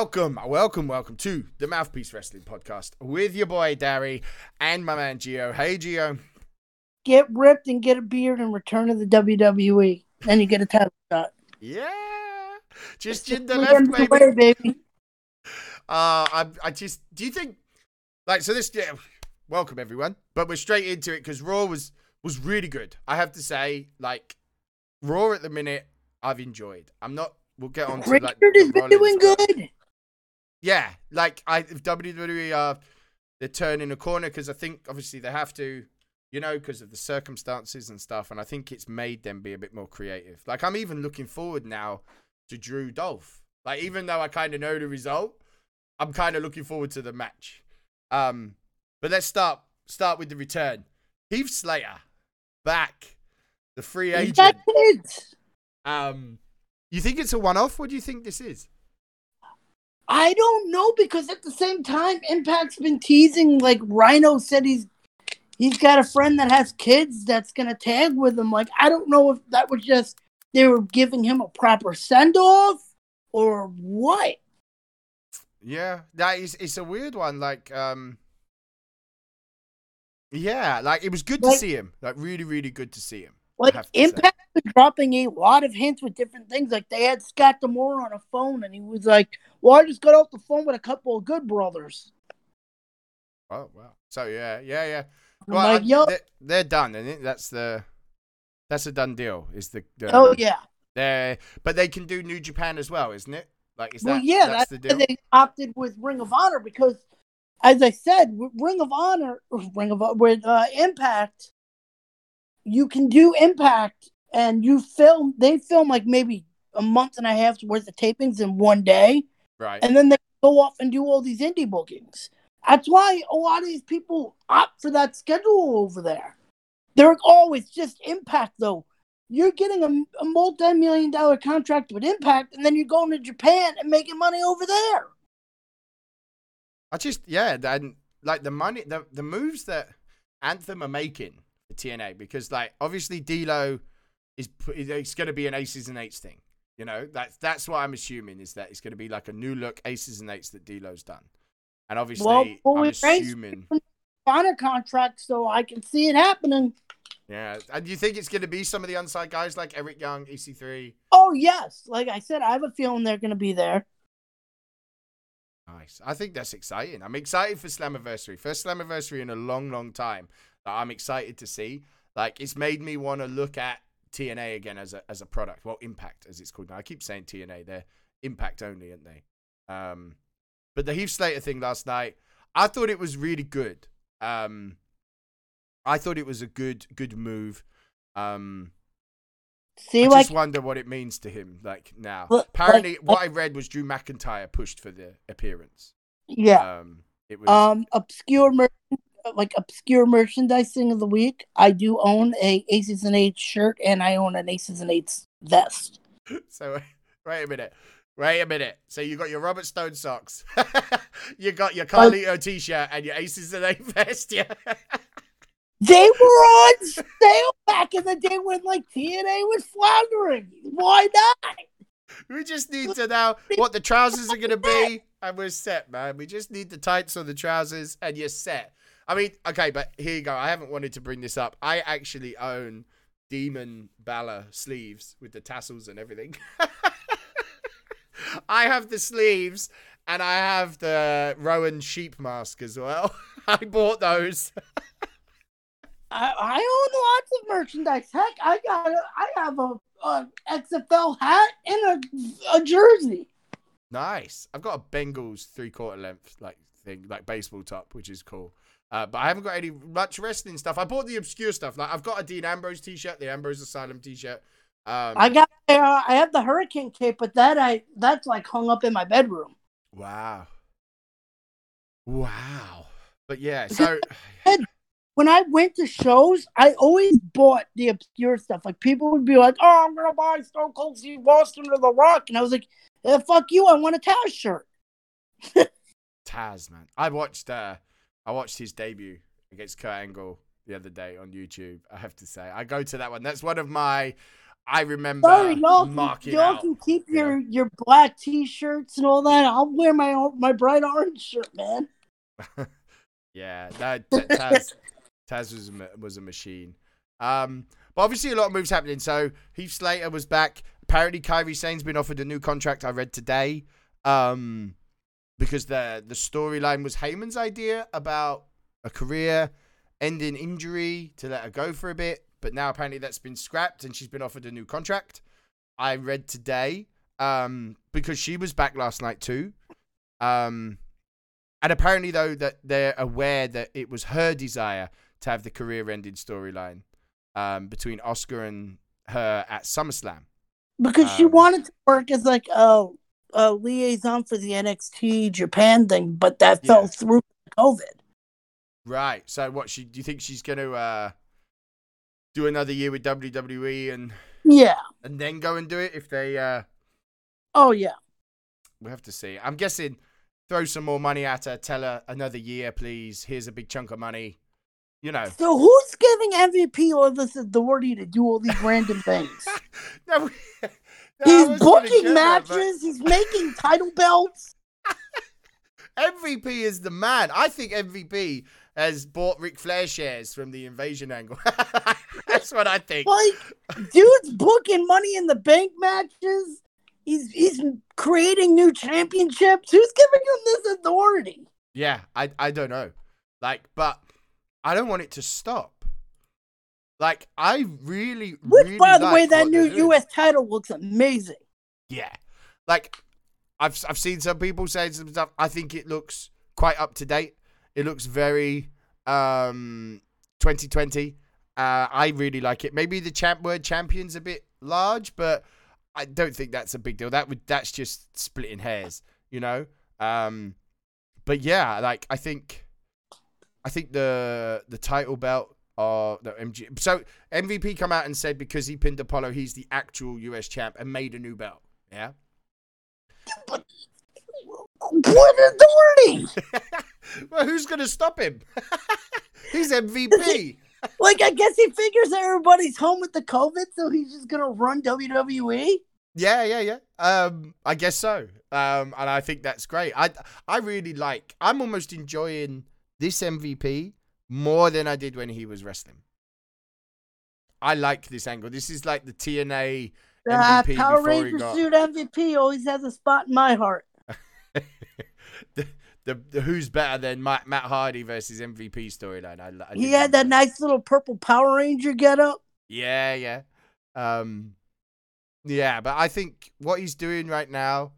Welcome, welcome, welcome to the Mouthpiece Wrestling Podcast with your boy Darry and my man Gio. Hey, Gio. Get ripped and get a beard and return to the WWE. Then you get a title shot. Yeah, just in the left, baby. way, baby. Uh, I, I just, do you think, like, so this, yeah, welcome everyone, but we're straight into it because Raw was was really good. I have to say, like, Raw at the minute, I've enjoyed. I'm not. We'll get on to like. Richard has been doing good. Yeah, like I if WWE are they're turning a corner because I think obviously they have to, you know, because of the circumstances and stuff, and I think it's made them be a bit more creative. Like I'm even looking forward now to Drew Dolph. Like even though I kind of know the result, I'm kind of looking forward to the match. Um, but let's start start with the return. Heath Slater back, the free agent. Um, you think it's a one off? What do you think this is? I don't know because at the same time, Impact's been teasing. Like Rhino said, he's he's got a friend that has kids that's gonna tag with him. Like I don't know if that was just they were giving him a proper send off or what. Yeah, that is it's a weird one. Like, um, yeah, like it was good to see him. Like, really, really good to see him. Like. Impact dropping a lot of hints with different things. Like they had Scott D'Amore on a phone, and he was like, "Well, I just got off the phone with a couple of good brothers." Oh wow. So yeah, yeah, yeah. Well, like, "Yo, they're, they're done, and it? that's the that's a done deal. Is the, the oh yeah." They're, but they can do New Japan as well, isn't it? Like, is Well, that yeah, that's, that's the deal? they opted with Ring of Honor because, as I said, Ring of Honor, Ring of with uh, Impact, you can do Impact, and you film. They film like maybe a month and a half's worth of tapings in one day, right. and then they go off and do all these indie bookings. That's why a lot of these people opt for that schedule over there. They're always just Impact though. You're getting a, a multi-million dollar contract with Impact, and then you're going to Japan and making money over there. I just yeah, and like the money, the the moves that Anthem are making for TNA because like obviously D'Lo is it's going to be an aces and eights thing. You know that's that's what I'm assuming is that it's going to be like a new look aces and eights that D'Lo's done, and obviously Well, well, I'm assuming Honor contract, so I can see it happening. yeah. And you think it's going to be some of the unsigned guys like Eric Young, EC3? Oh yes, like I said, I have a feeling they're going to be there. Nice. I think that's exciting. I'm excited for Slammiversary. First Slammiversary in a long, long time that I'm excited to see. Like it's made me want to look at TNA again as a as a product. Well, Impact as it's called now. I keep saying TNA. They're Impact only, aren't they? Um, but the Heath Slater thing last night, I thought it was really good. Um, I thought it was a good good move. Um, See, I like just wonder what it means to him. Like now, Look, apparently, like- what I read was Drew McIntyre pushed for the appearance. yeah, Um, it was um, obscure, mer- like obscure merchandising of the week. I do own a Aces and Eights shirt, and I own an Aces and Eights vest. so. Wait a minute. Wait a minute. So you got your Robert Stone socks, you got your Carlito t-shirt, and your Aces and Eight vest. Yeah. They were on sale back in the day when like TNA was floundering. Why not? we just need to know what the trousers are gonna be, and we're set, man. We just need the tights on the trousers, and you're set. I mean, okay, but here you go. I haven't wanted to bring this up. I actually own Demon Balor sleeves with the tassels and everything. I have the sleeves and I have the Rowan sheep mask as well. I bought those. I, I own lots of merchandise. Heck, I got a, I have a, a XFL hat and a, a jersey. Nice. I've got a Bengals three quarter length like thing, like baseball top, which is cool. Uh, but I haven't got any much wrestling stuff. I bought the obscure stuff. Like I've got a Dean Ambrose t-shirt, the Ambrose Asylum t-shirt. Um, I got uh, I have the hurricane cape, but that I that's like hung up in my bedroom. wow, wow. But yeah, so When I went to shows, I always bought the obscure stuff. Like people would be like, "Oh, I'm gonna buy Stone Cold Steve Austin or The Rock," and I was like, eh, "Fuck you! I want a Taz shirt." Taz, man. I watched uh I watched his debut against Kurt Angle the other day on YouTube. I have to say, I go to that one. That's one of my. I remember Sorry, y'all, can, marking y'all out. can keep you know? your your black t-shirts and all that. I'll wear my my bright orange shirt, man. Yeah, that T- Taz, Taz was a, was a machine. Um, but obviously a lot of moves happening. So Heath Slater was back. Apparently, Kairi Sane's been offered a new contract. I read today, um, because the the storyline was Heyman's idea about a career ending injury to let her go for a bit. But now apparently that's been scrapped and she's been offered a new contract. I read today, um, because she was back last night too. Um, and apparently, though, that they're aware that it was her desire to have the career-ending storyline um, between Asuka and her at SummerSlam. Because she Um, wanted to work as like a, a liaison for the NXT Japan thing, but that Yeah. fell through COVID. Right. So, what she do you think she's going to uh, do another year with WWE and Yeah. and then go and do it if they? Uh, Oh yeah. we'll have to see. I'm guessing throw some more money at her. Tell her another year, please. Here's a big chunk of money. You know. So who's giving MVP all this authority to do all these random things? no, we- He's booking get that, matches. He's making title belts. MVP is the man. I think MVP has bought Ric Flair shares from the invasion angle. That's what I think. Like, dude's booking Money in the Bank matches. He's he's creating new championships. Who's giving him this authority? Yeah, I I don't know. Like, but I don't want it to stop. Like, I really, Which, really by the way, that new. U.S. title looks amazing. Yeah, like I've I've seen some people say some stuff. I think it looks quite up to date. It looks very um 2020. Uh, I really like it. Maybe the champ word champion's a bit large, but I don't think that's a big deal. That would that's just splitting hairs, you know. Um, but yeah, like I think, I think the the title belt or the MG. So MVP come out and said because he pinned Apollo, he's the actual US champ and made a new belt. Yeah. What authority? well, who's gonna stop him? he's MVP. like, I guess he figures everybody's home with the COVID, so he's just gonna run? WWE. Yeah, yeah, yeah. Um, I guess so. Um, and I think that's great. I I really like. I'm almost enjoying this MVP more than I did when he was wrestling. I like this angle. This is like the TNA Uh, MVP Power before Ranger got suit MVP always has a spot in my heart. the, the the who's better than Matt, Matt Hardy versus MVP storyline. I, I He had that nice little purple Power Ranger getup. Yeah, yeah. Um yeah, but I think what he's doing right now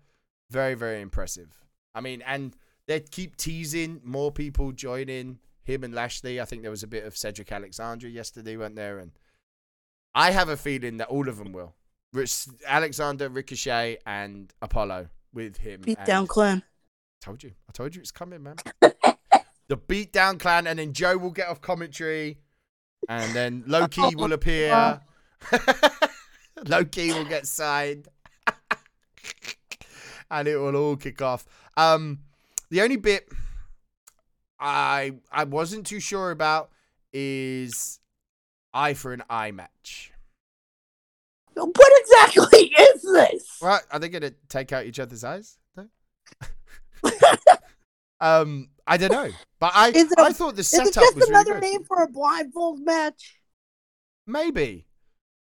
very very impressive. I mean, and they keep teasing more people joining him and Lashley. I think there was a bit of Cedric Alexander yesterday, weren't there? And I have a feeling that all of them will. Rich- Alexander, Ricochet, and Apollo with him. Beat down clan. Told you. I told you it's coming, man. the beatdown clan, and then Joe will get off commentary, and then Loki will appear. Loki will get signed, and it will all kick off. Um, the only bit I I wasn't too sure about is eye for an eye match. What exactly is this? Right? Are they going to take out each other's eyes? No. um, I don't know, but I Is it I thought the Is it setup just was another really name for a blindfold match? Maybe,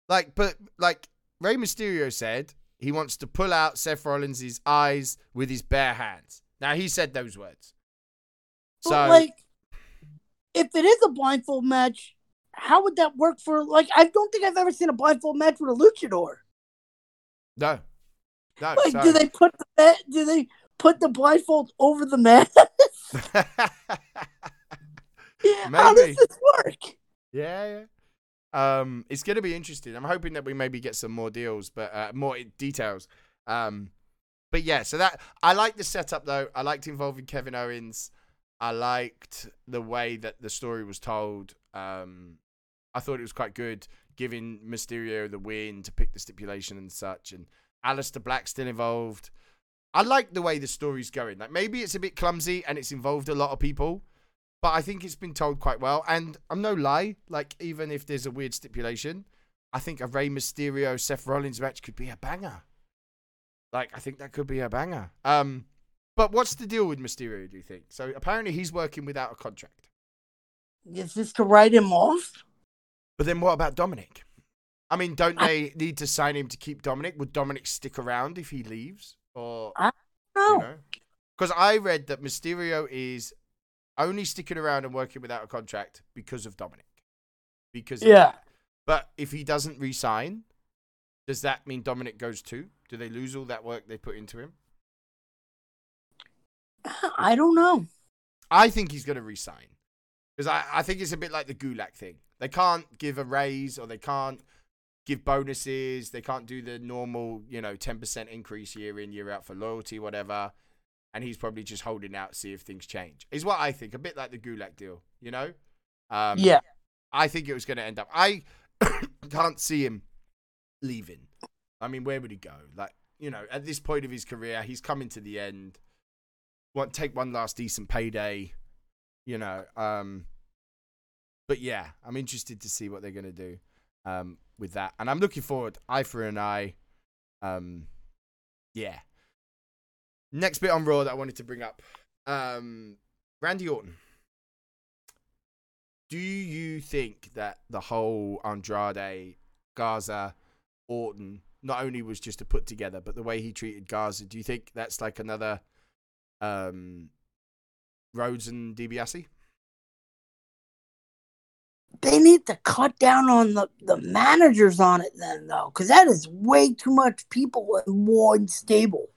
like, but like Rey Mysterio said, he wants to pull out Seth Rollins' eyes with his bare hands. Now he said those words. But, So like, if it is a blindfold match, how would that work for? Like, I don't think I've ever seen a blindfold match with a luchador. no, no. Like, so- do they put the do they put the blindfold over the mat? How does this work? Yeah, yeah. Um, it's gonna be interesting. I'm hoping that we maybe get some more deals, but uh, more details. Um, but yeah, so that I like the setup though. I liked involving Kevin Owens. I liked the way that the story was told. Um, I thought it was quite good, giving Mysterio the win to pick the stipulation and such, and Aleister Black still involved. I like the way the story's going. Like maybe it's a bit clumsy and it's involved a lot of people, but I think it's been told quite well. And I'm no lie, like even if there's a weird stipulation, I think a Rey Mysterio Seth Rollins match could be a banger. Like I think that could be a banger. Um, but what's the deal with Mysterio? Do you think? So apparently he's working without a contract. Is this to write him off? But then what about Dominic? I mean, don't I- they need to sign him to keep Dominic? Would Dominic stick around if he leaves? Or No. you know? Because I read that Mysterio is only sticking around and working without a contract because of Dominic. Because Yeah. But if he doesn't resign, does that mean Dominic goes too? Do they lose all that work they put into him? I don't know. I think he's going to resign. Because I, I think it's a bit like the Gulak thing. They can't give a raise or they can't give bonuses. They can't do the normal, you know, 10% increase year in, year out for loyalty, whatever. And he's probably just holding out see if things change. Is what I think. A bit like the Gulak deal, you know? Um, yeah. I think it was going to end up. I can't see him leaving. I mean, where would he go? Like, you know, at this point of his career, he's coming to the end. Want take one last decent payday, you know. Um, but yeah, I'm interested to see what they're to do um, with that, and I'm looking forward. Eye for an eye. Um, yeah. Next bit on Raw that I wanted to bring up, um, Randy Orton. Do you think that the whole Andrade, Garza, Orton not only was just a put together, but the way he treated Garza, do you think that's like another um, Rhodes and DiBiase? They need to cut down on the, the managers on it then, though, because that is way too much people in one stable.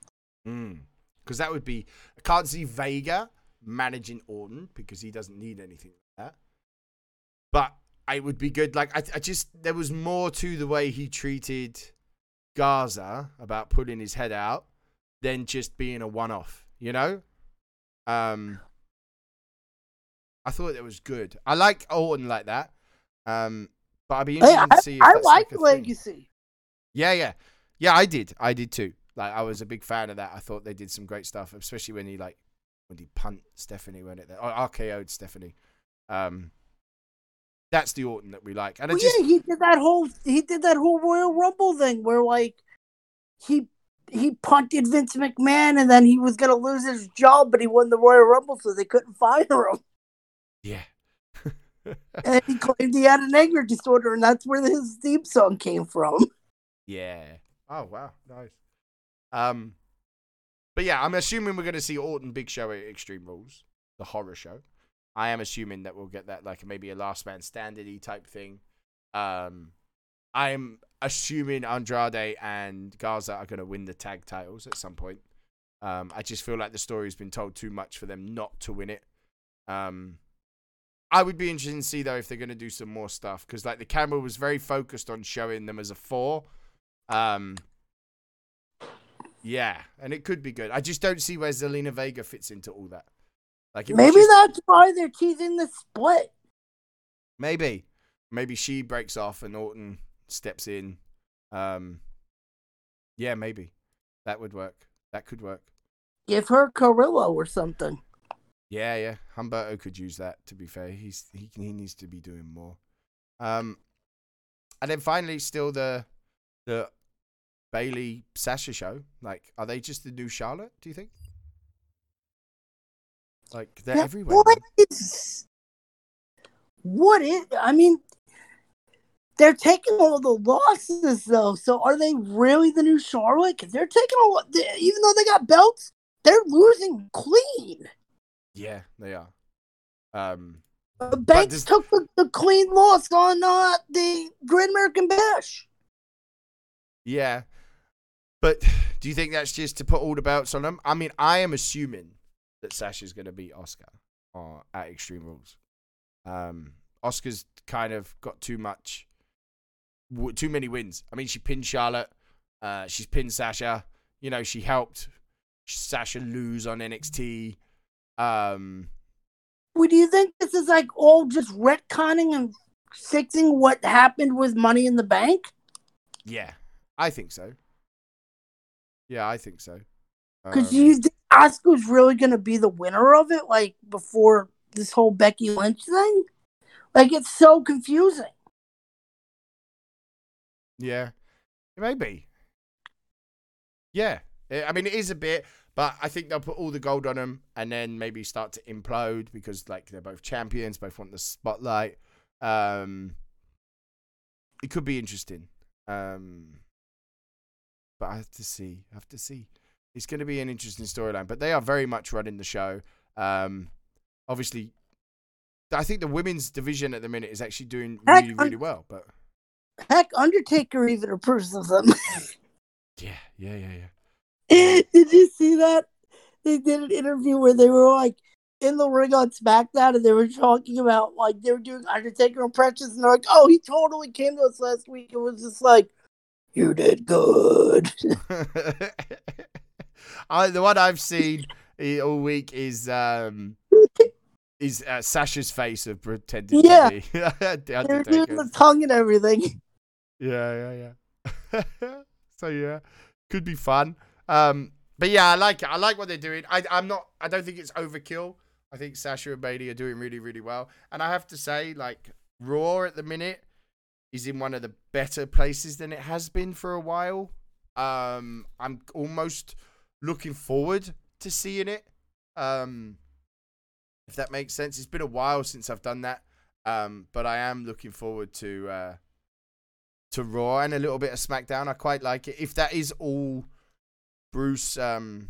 Because that would be, I can't see Vega managing Orton because he doesn't need anything like that. But it would be good. Like, I, I just, there was more to the way he treated Garza about putting his head out than just being a one off, you know? Um, I thought it was good. I like Orton like that. Um, but I'd be Hey, interested I, to see if I like a thing. Legacy. Yeah, yeah, yeah. I did. I did too. Like, I was a big fan of that. I thought they did some great stuff, especially when he like when he punt Stephanie when it there, or RKO'd Stephanie. Um, that's the Orton that we like, and Well, just yeah, he did that whole he did that whole Royal Rumble thing where like he he punted Vince McMahon and then he was gonna lose his job, but he won the Royal Rumble, so they couldn't fire him. yeah, And he claimed he had an anger disorder, and that's where his theme song came from. yeah. Oh wow, nice. Um, but yeah, I'm assuming we're gonna see Orton Big Show at Extreme Rules, the horror show. I am assuming that we'll get that like maybe a last man standing type thing. Um, I'm assuming Andrade and Garza are going to win the tag titles at some point. Um, I just feel like the story's been told too much for them not to win it. Um, I would be interested to see though if they're going to do some more stuff because like the camera was very focused on showing them as a four. Um, yeah, and it could be good. I just don't see where Zelina Vega fits into all that. Like Maybe just- that's why they're teasing the split. Maybe. Maybe she breaks off and Orton steps in. Um Yeah, maybe. That would work. That could work. Give her Carrillo or something. Yeah, yeah. Humberto could use that to be fair. He's he can, he needs to be doing more. Um and then finally still the the Bayley Sasha show. Like are they just the new Charlotte, do you think? Like they're Yeah, everywhere. What is? What is? I mean, they're taking all the losses though. So are they really the new Charlotte? Because they're taking all, Even though they got belts, they're losing clean. Yeah, they are. Um Uh, Banks this- took the, the clean loss on uh, the Great American Bash. Yeah. But do you think that's just to put all the belts on them? I mean, I am assuming that Sasha's going to beat Asuka uh, at Extreme Rules. Um, Asuka's kind of got too much, w- too many wins. I mean, she pinned Charlotte. Uh, she's pinned Sasha. You know, she helped Sasha lose on NXT. Um, Well, do you think this is like all just retconning and fixing what happened with Money in the Bank? yeah, I think so. Yeah, I think so. Because Um, you think Asuka's really gonna be the winner of it, like before this whole Becky Lynch thing? Like it's so confusing. Yeah, maybe. Yeah, I mean it is a bit, but I think they'll put all the gold on them and then maybe start to implode because like they're both champions, both want the spotlight. Um, it could be interesting. Um, but I have to see. I have to see. It's going to be an interesting storyline, but they are very much running the show. Um, obviously, I think the women's division at the minute is actually doing really, really well. But Heck, Undertaker even approves of them. yeah, yeah, yeah, yeah. did you see that? They did an interview where they were like in the ring on SmackDown and they were talking about like they were doing Undertaker impressions and they're like, oh, he totally came to us last week. It was just like, you did good. I, the one I've seen all week is um is uh, Sasha's face of pretending Yeah. to be the They were doing the tongue and everything. Yeah, yeah, yeah. so yeah, could be fun. Um, but yeah, I like it. I like what they're doing. I, I'm not. I don't think it's overkill. I think Sasha and Bayley are doing really, really well. And I have to say, like Raw at the minute is in one of the better places than it has been for a while. Um, I'm almost looking forward to seeing it. Um, if that makes sense. It's been a while since I've done that. Um, but I am looking forward to uh, to Raw and a little bit of SmackDown. I quite like it. If that is all Bruce um,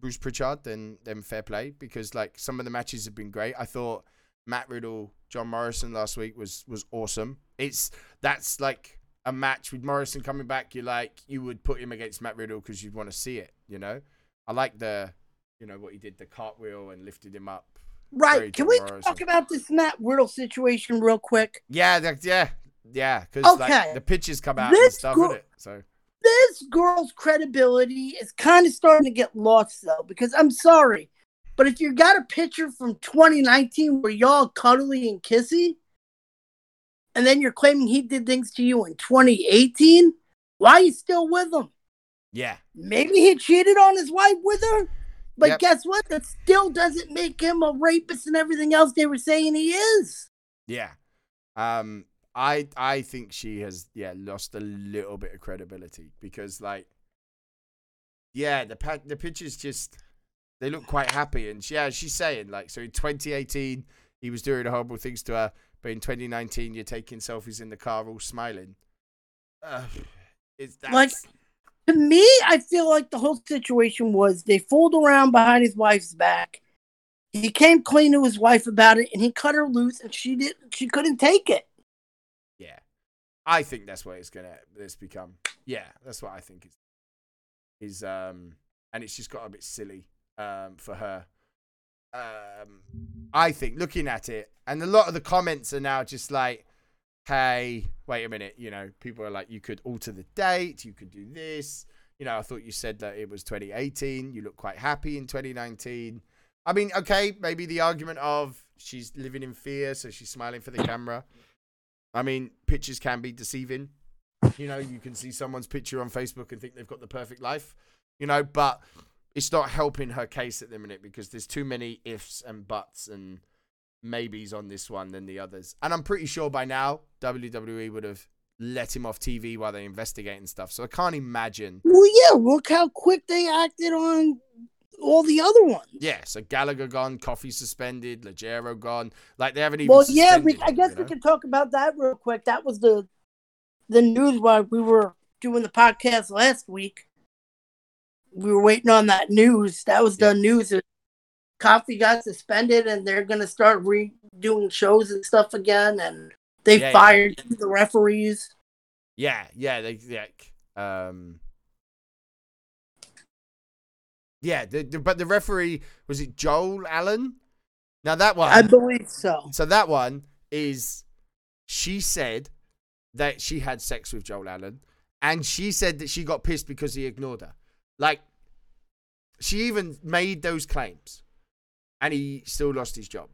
Bruce Pritchard, then then fair play because like some of the matches have been great. I thought Matt Riddle, John Morrison last week was was awesome. It's that's like a match with Morrison coming back. You like you would put him against Matt Riddle because you'd want to see it. You know, I like the you know what he did the cartwheel and lifted him up. Right. Can we Morrison. talk about this Matt Riddle situation real quick? Yeah, that, yeah, yeah. Because Okay. like the pictures come out and This stuff, girl- innit? So This girl's credibility is kind of starting to get lost though, because I'm sorry, but if you got a picture from 2019 where y'all cuddly and kissy, and then you're claiming he did things to you in 2018, why are you still with him? yeah, Maybe he cheated on his wife with her, but Yep. guess what? That still doesn't make him a rapist and everything else they were saying he is. yeah. Um, I I think she has yeah lost a little bit of credibility because like, yeah, the pa- the pictures just they look quite happy and yeah, she's saying like so in 2018 he was doing horrible things to her, but in 2019 you're taking selfies in the car all smiling. Uh, it's that's, Like- to me, I feel like the whole situation was they fooled around behind his wife's back. He came clean to his wife about it, and he cut her loose, and she didn't. She couldn't take it. I think that's what it's gonna this become. Yeah, that's what I think is is um, and it's just got a bit silly um for her. Um, I think looking at it, and a lot of the comments are now just like, "Hey, wait a minute," you know, people are like, "You could alter the date, you could do this." You know, I thought you said that it was 2018. You look quite happy in 2019. I mean, okay, maybe the argument of she's living in fear, so she's smiling for the camera. I mean, pictures can be deceiving. You know, you can see someone's picture on Facebook and think they've got the perfect life, you know, but it's not helping her case at the minute because there's too many ifs and buts and maybes on this one than the others. And I'm pretty sure by now WWE would have let him off TV while they investigate and stuff. So I can't imagine. Well, yeah. Look how quick they acted on all the other ones. Yeah, so Gallagher gone, Coffey suspended, Ligero gone. Like they haven't even. Well, yeah. We, I guess we know? could talk about that real quick. That was the the news while we were doing the podcast last week. We were waiting on that news. That was the news. that Coffey got suspended, and they're gonna start redoing shows and stuff again. And they Yeah, yeah. fired the referees. Yeah, yeah, they like um Yeah, the, the, but the referee was it Joel Allen? Now that one I believe so. so that one is she said that she had sex with Joel Allen and she said that she got pissed because he ignored her. Like she even made those claims and he still lost his job.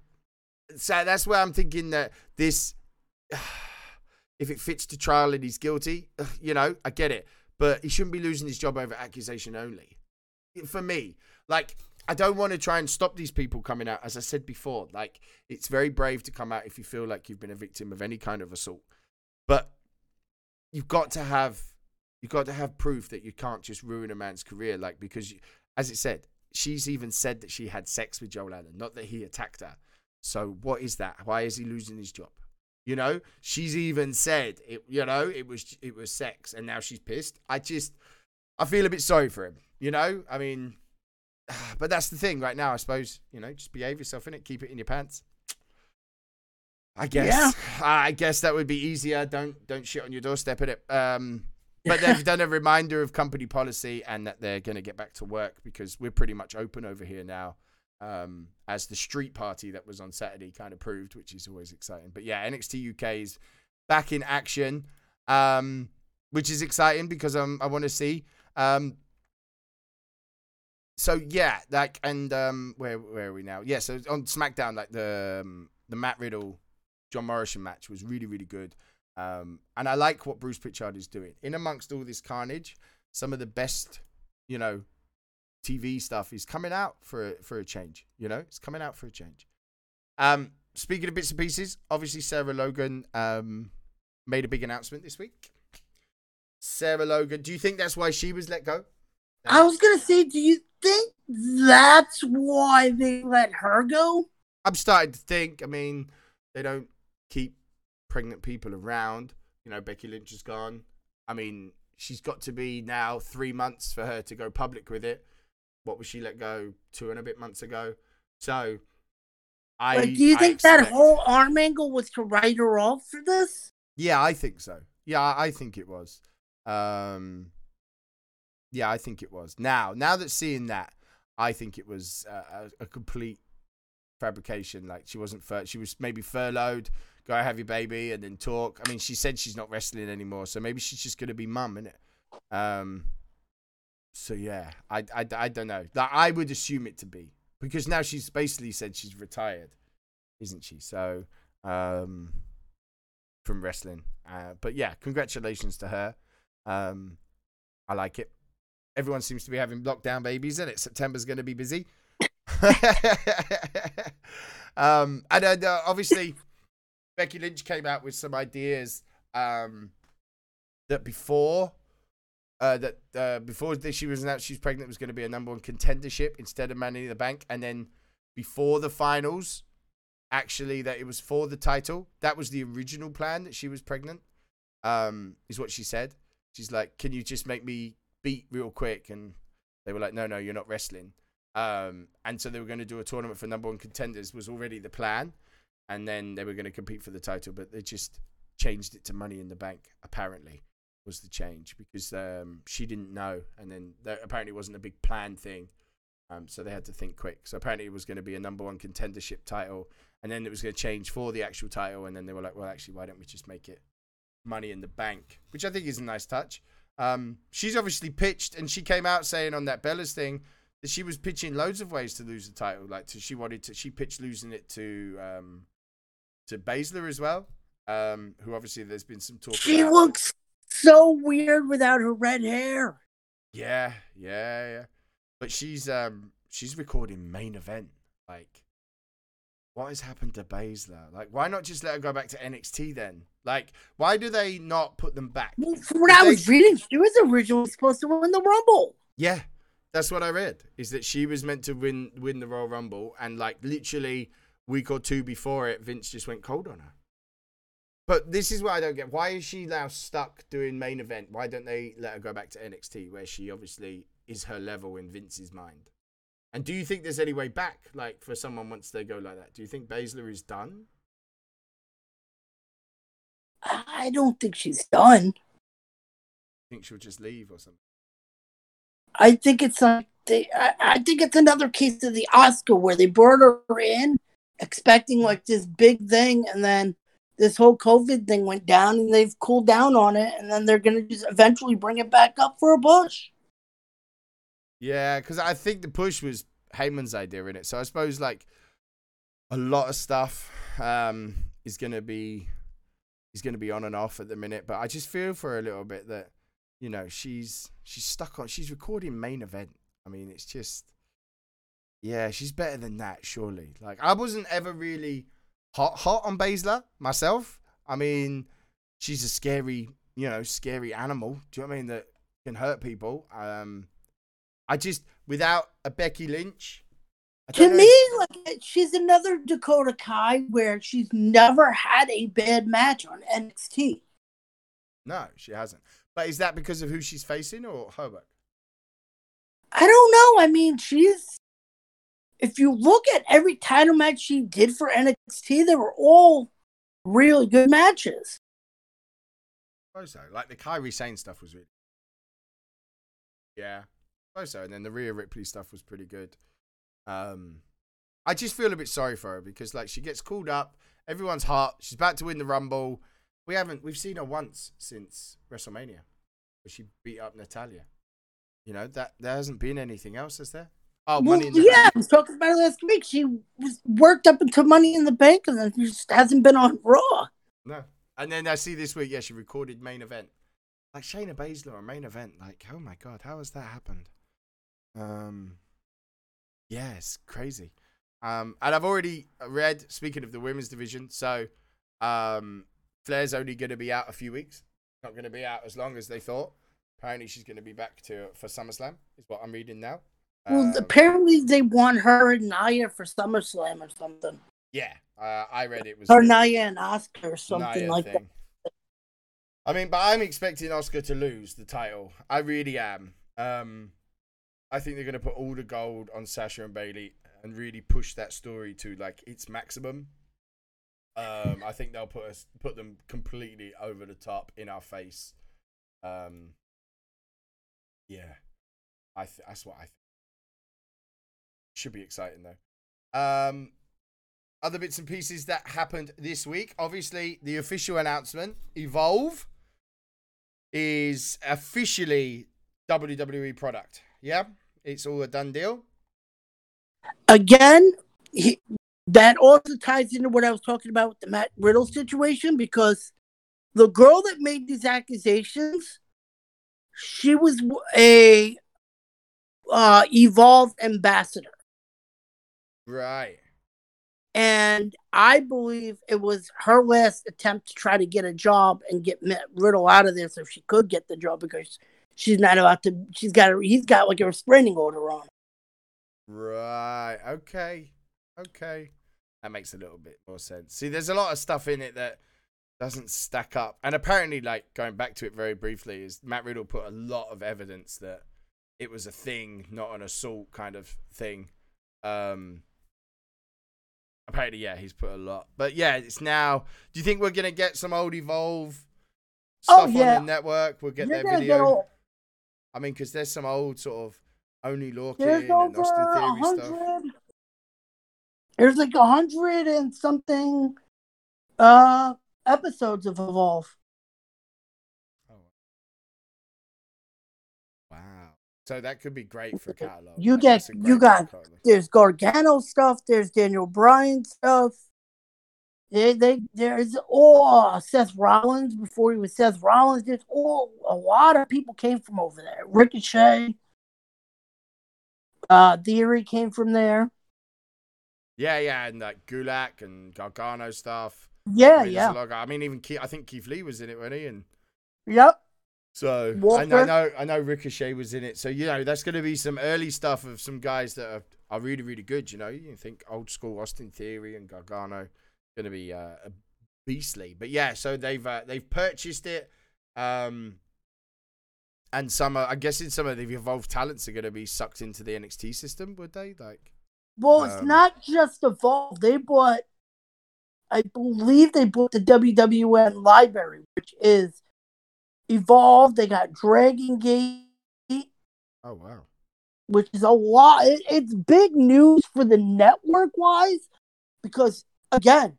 So that's where I'm thinking that this if it fits to trial and he's guilty, you know, I get it. But he shouldn't be losing his job over accusation only. For me, like, I don't want to try and stop these people coming out. As I said before, like, it's very brave to come out if you feel like you've been a victim of any kind of assault. But you've got to have you've got to have proof that you can't just ruin a man's career, like because, you, as it said, she's even said that she had sex with Joel Allen, not that he attacked her. So what is that? Why is he losing his job? You know, she's even said it. You know, it was it was sex, and now she's pissed. I just, I feel a bit sorry for him. You know, I mean, but that's the thing right now. I suppose you know, just behave yourself in it. Keep it in your pants. I guess. Yeah. I guess that would be easier. Don't don't shit on your doorstep in it. Um, but they've done a reminder of company policy and that they're going to get back to work because we're pretty much open over here now. Um, as the street party that was on Saturday kind of proved, which is always exciting. But yeah, NXT UK is back in action, um, which is exciting because um, I want to see. Um, so yeah, like and um, where where are we now? Yeah, so on SmackDown, like the um, the Matt Riddle, John Morrison match was really really good. Um, and I like what Bruce Pritchard is doing. In amongst all this carnage, some of the best, you know, TV stuff is coming out for a, for a change. You know, it's coming out for a change. Um, speaking of bits and pieces, obviously Sarah Logan um, made a big announcement this week. Sarah Logan, do you think that's why she was let go? I was gonna say, do you think that's why they let her go? I'm starting to think. I mean, they don't keep pregnant people around. You know, Becky Lynch is gone. I mean, she's got to be now three months for her to go public with it. What was she let go two and a bit months ago? So, I. Like, do you I think that whole arm angle was to write her off for this? Yeah, I think so. Yeah, I think it was. Um, yeah, I think it was. Now, now that seeing that, I think it was uh, a, a complete fabrication. Like she wasn't fur- she was maybe furloughed, go have your baby, and then talk. I mean, she said she's not wrestling anymore, so maybe she's just gonna be mum, innit? Um. So yeah, I, I, I don't know. That I would assume it to be because now she's basically said she's retired, isn't she? So, um, from wrestling. Uh, but yeah, congratulations to her. Um, I like it. Everyone seems to be having lockdown babies, and it September's going to be busy. um, and uh, obviously, Becky Lynch came out with some ideas um, that before. Uh, that uh, before she was announced she was pregnant, was going to be a number one contendership instead of Money in the Bank, and then before the finals, actually that it was for the title. That was the original plan that she was pregnant. Um, is what she said. She's like, "Can you just make me beat real quick?" And they were like, "No, no, you're not wrestling." Um, and so they were going to do a tournament for number one contenders was already the plan, and then they were going to compete for the title, but they just changed it to Money in the Bank. Apparently, was the change because um, she didn't know, and then there apparently wasn't a big plan thing. Um, so they had to think quick. So apparently it was going to be a number one contendership title, and then it was going to change for the actual title, and then they were like, well, actually, why don't we just make it Money in the Bank, which I think is a nice touch. Um, she's obviously pitched, and she came out saying on that Bella's thing that she was pitching loads of ways to lose the title. Like, to, she wanted to, she pitched losing it to um, to Baszler as well, um, who obviously there's been some talk. She about. looks so weird without her red hair. Yeah, yeah, yeah. But she's um she's recording main event. Like, what has happened to Baszler? Like, why not just let her go back to NXT then? Like, why do they not put them back? Well, from what I They- was reading, she was originally supposed to win the Rumble. Yeah, that's what I read. Is that she was meant to win win the Royal Rumble, and like literally week or two before it, Vince just went cold on her. But this is what I don't get. Why is she now stuck doing main event? Why don't they let her go back to NXT, where she obviously is her level in Vince's mind? And do you think there's any way back, like for someone once they go like that? Do you think Baszler is done? I don't think she's done. I think she'll just leave or something? I think it's like they, I, I think it's another case of the Asuka where they brought her in expecting like this big thing, and then this whole COVID thing went down, and they've cooled down on it, and then they're gonna just eventually bring it back up for a push. Yeah, because I think the push was Heyman's idea in it. So I suppose like a lot of stuff um, is gonna be is gonna be on and off at the minute. But I just feel for her a little bit that you know she's she's stuck on. She's recording main event. I mean, it's just yeah, she's better than that. Surely, like I wasn't ever really hot hot on Baszler myself. I mean, she's a scary you know, scary animal. Do you know what I mean? That can hurt people. Um, I just without a Becky Lynch. To know me, like eh, she's another Dakota Kai where she's never had a bad match on NXT. no, she hasn't. But is that because of who she's facing or her work? I don't know. I mean, she's. If you look at every title match she did for NXT, they were all really good matches. I suppose so. Like the Kairi Sane stuff was really. Yeah, I suppose so. And then the Rhea Ripley stuff was pretty good. Um, I just feel a bit sorry for her because like she gets called up, everyone's hot. She's about to win the Rumble. We haven't we've seen her once since WrestleMania, where she beat up Natalya. You know that there hasn't been anything else, has there? Oh, Well, money in the yeah, I was talking about it last week. She was worked up into Money in the Bank, and then she just hasn't been on Raw. No. And then I see this week, yeah, she recorded main event. Like Shayna Baszler on main event. Like, oh my god, how has that happened? Um Yeah, it's crazy. Um and I've already read, speaking of the women's division, so um Flair's only gonna be out a few weeks. Not gonna be out as long as they thought. Apparently she's gonna be back to for SummerSlam, is what I'm reading now. Well, Um, apparently they want her and Nia for SummerSlam or something. yeah, uh, I read it was the- Nia and Asuka or something Nia like that. I mean, but I'm expecting Asuka to lose the title. I really am. Um, I think they're going to put all the gold on Sasha and Bayley and really push that story to like its maximum. Um, I think they'll put us put them completely over the top in our face. Um, yeah, I th- that's what I think. Should be exciting though. Um, other bits and pieces that happened this week. Obviously, the official announcement Evolve is officially WWE product. Yeah, it's all a done deal. Again, he, that also ties into what I was talking about with the Matt Riddle situation because the girl that made these accusations, she was a uh, Evolve ambassador. Right. And I believe it was her last attempt to try to get a job and get Matt Riddle out of there so she could get the job because she's not about to. She's got a, he's got like a restraining order on. Right. Okay. Okay. That makes a little bit more sense. See, there's a lot of stuff in it that doesn't stack up. And apparently, like going back to it very briefly, is Matt Riddle put a lot of evidence that it was a thing, not an assault kind of thing. Um apparently, yeah, he's put a lot. But yeah, it's now do you think we're gonna get some old evolve Oh, stuff yeah. on the network? We'll get You're gonna video. get all, I mean, because there's some old sort of only Lorcan there's and Austin Theory stuff. There's like a hundred and something uh episodes of Evolve. Oh. Wow. So that could be great for catalog. You Like, get- you got- catalog. There's Gargano stuff. There's Daniel Bryan stuff. They, they, there's all Seth Rollins before he was Seth Rollins. There's all a lot of people came from over there. Ricochet, uh, Theory came from there. Yeah, yeah, and that Gulak and Gargano stuff. Yeah, I mean, yeah, of- I mean, even Keith, I think Keith Lee was in it, wasn't he? And yep. so I, Walter. I know, I know Ricochet was in it. So you know, that's going to be some early stuff of some guys that are, are really, really good. You know, you think old school Austin Theory and Gargano going to be uh, beastly. But yeah, so they've uh, they've purchased it. Um, and some, are, I guess, in some of the evolved talents are going to be sucked into the NXT system, would they? Like, Well, it's Um, not just Evolve. They bought, I believe they bought the WWN library, which is Evolve. They got Dragon Gate, oh wow, which is a lot. It, it's big news for the network wise because again,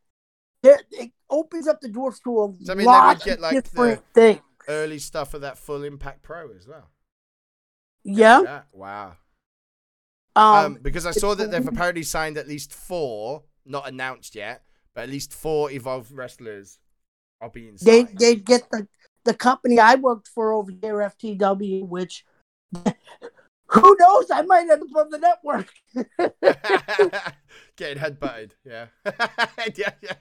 it opens up the doors to a Does that mean they lot would get, of like, the- different things. early stuff of that full Impact Pro as well. Yeah. Yeah, wow. Um, Um, because I saw that they've apparently signed at least four, not announced yet, but at least four Evolved wrestlers are being they they get the the company I worked for over here, FTW, which who knows, I might end up on the network. Getting headbutted, yeah. yeah, yeah.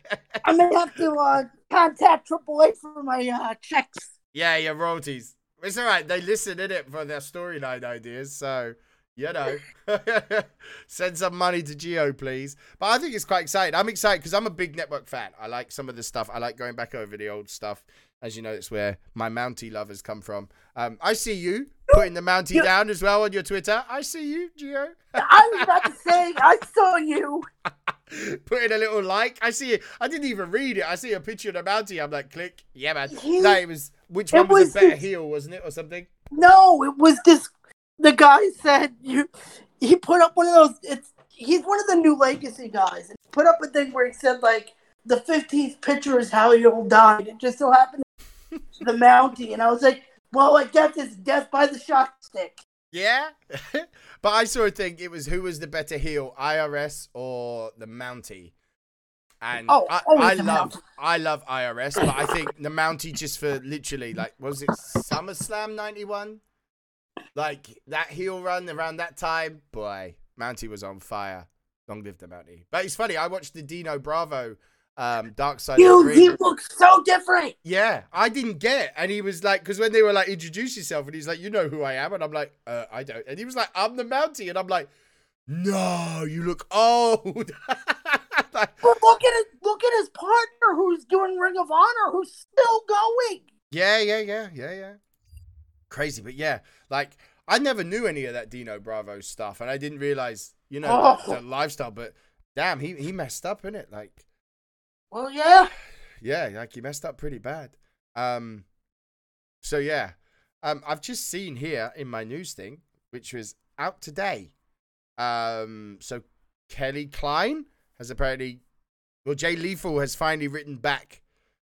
I may have to uh, contact AAA for my uh, checks. Yeah, yeah, royalties. It's all right. They listen in it for their storyline ideas, so you know, send some money to Geo, please. But I think it's quite exciting. I'm excited because I'm a big network fan. I like some of the stuff. I like going back over the old stuff. As you know, it's where my Mountie lovers come from. Um, I see you putting the Mountie down as well on your Twitter. I see you, Geo. I was about to say, I saw you. putting a little like. I see it. I didn't even read it. I see a picture of the Mountie. I'm like, click. Yeah, man. He- no, it was which it one was, was a better this- heel, wasn't it, or something? No, it was this. The guy said you. He put up one of those. It's he's one of the new legacy guys. Put up a thing where he said like the fifteenth picture is how he all died. It just so happened to the Mountie, and I was like, well, I guess it's death by the shock stick. Yeah, but I sort of think It was who was the better heel, IRS or the Mountie? And Oh, I, I love, Mountie. I love IRS, but I think the Mountie just for literally like, was it SummerSlam '91? Like that heel run around that time, boy, Mountie was on fire. Long live the Mountie. But it's funny. I watched the Dino Bravo um, Dark Side of Dude, he looks so different. Yeah, I didn't get it. And he was like, because when they were like, introduce yourself, and he's like, you know who I am. And I'm like, uh, I don't. And he was like, I'm the Mountie. And I'm like, no, you look old. But look at his look at his partner who's doing Ring of Honor, who's still going. yeah, yeah, yeah, yeah, yeah. Crazy. But yeah, like, I never knew any of that Dino Bravo stuff. And I didn't realize, you know, Oh. lifestyle. But damn, he, he messed up, in it, Like, Well, yeah. Yeah, like he messed up pretty bad. Um, so yeah, um, I've just seen here in my news thing, which was out today. Um, so Kelly Klein has apparently, well, Jay Lethal has finally written back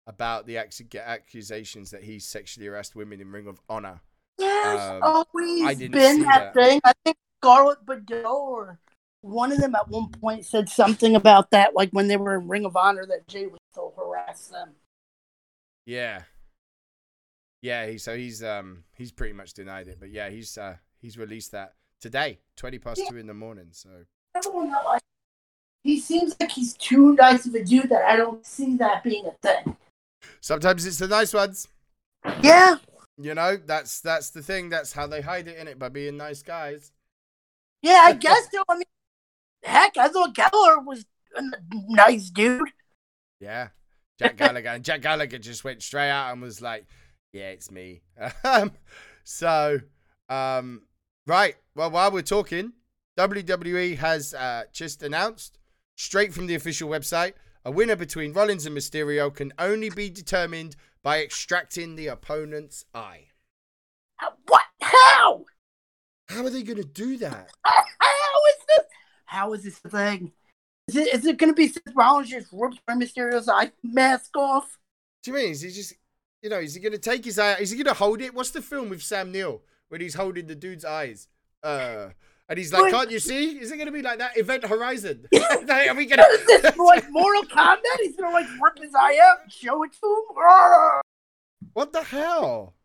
about the acc- accusations that he sexually harassed women in Ring of Honor. There's Um, always been that, that. thing. I think Scarlett Bordeaux or one of them at one point said something about that, like when they were in Ring of Honor, that Jay Lethal harassed them. Yeah, yeah. He so he's um he's pretty much denied it, but yeah, he's uh he's released that today, twenty past Yeah. two in the morning. So. Everyone that, like, he seems like he's too nice of a dude that I don't see that being a thing. Sometimes it's the nice ones. Yeah, You know, that's that's the thing. That's how they hide it in it by being nice guys. yeah, I guess so. I mean, heck, I thought Geller was a nice dude. Yeah. Jack Gallagher and Jack Gallagher just went straight out and was like, "Yeah, it's me." Um, so, um, right. Well, while we're talking, WWE has uh, just announced straight from the official website a winner between Rollins and Mysterio can only be determined by extracting the opponent's eye. What? How? How are they going to do that? How is this? How is this thing? Is it, is it going to be Seth Rollins just rips Rey Mysterio's eye mask off? Do you mean is he just you know is he gonna take his eye? Is he gonna hold it? What's the film with Sam Neill when he's holding the dude's eyes? Uh, and he's like. "Can't you see? Is it gonna be like that? Event Horizon? Are we gonna? Is this like Mortal Kombat? He's going to like rip his eye out show it to him? Arrgh. what the hell?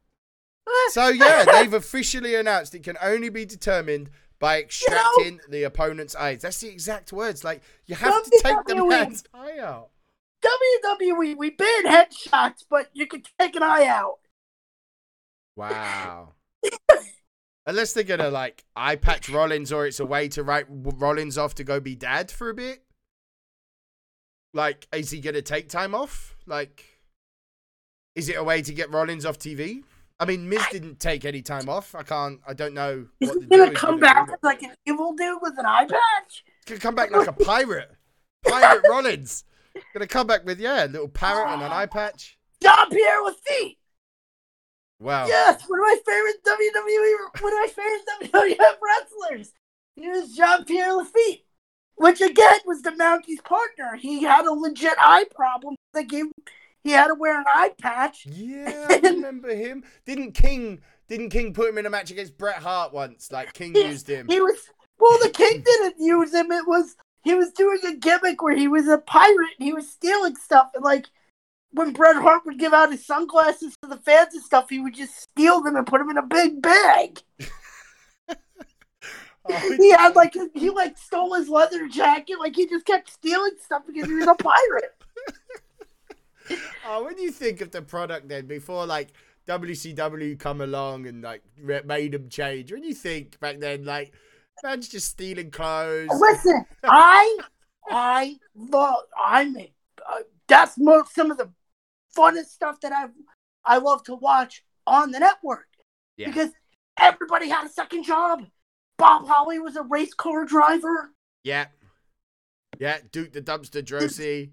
So yeah, they've officially announced it can only be determined by extracting the opponent's eyes. That's the exact words. Like you have to take the WWE. man's eye out. WWE, we ban headshots, but you can take an eye out. Wow. Unless they're gonna like eye patch Rollins, or it's a way to write Rollins off to go be dad for a bit. Like, is he gonna take time off? Like, is it a way to get Rollins off TV? I mean, Miz didn't take any time off. I can't. I don't know. Is what he is come back like an evil dude with an eye patch? Gonna come back like a pirate. Pirate Rollins. Gonna come back with yeah, a little parrot and an eye patch. John Pierre with Lafitte! Wow. Yes, one of my favorite WWE, one of my favorite WWF wrestlers. He was Jean Pierre Lafitte, which again was the Mountie's partner. He had a legit eye problem. They gave he had to wear an eye patch. Yeah, I remember him. Didn't King didn't King put him in a match against Bret Hart once? Like King He- used him. He was well, the King didn't use him. It was he was doing a gimmick where he was a pirate and he was stealing stuff. And like when Bret Hart would give out his sunglasses to the fans and stuff, he would just steal them and put them in a big bag. Oh, he had like he like stole his leather jacket. Like he just kept stealing stuff because he was a pirate. oh, when you think of the product then before like WCW come along and like made them change. When you think back then, like man's just stealing clothes. Listen, I, I love. I mean, uh, that's most some of the funnest stuff that I, I love to watch on the network Yeah. because everybody had a second job. Bob Holly was a race car driver. Yeah, yeah. Duke the dumpster Droese.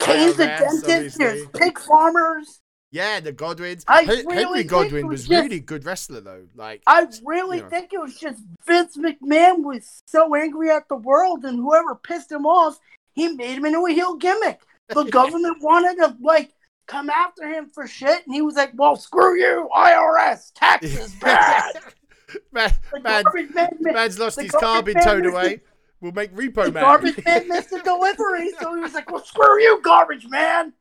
Kane's the Rance, dentist. There's pig farmers. Yeah, the Godwins. I really Henry Godwin was was just- really good wrestler though. Like, I really Yeah. think it was just Vince McMahon was so angry at the world, and whoever pissed him off, he made him into a heel gimmick. The government wanted to like come after him for shit, and he was like, "Well, screw you, IRS, taxes bad." man, The man, man's lost his car, been towed away. We'll make the Repo Man. garbage man missed the delivery, so he was like, "Well, screw you, garbage man."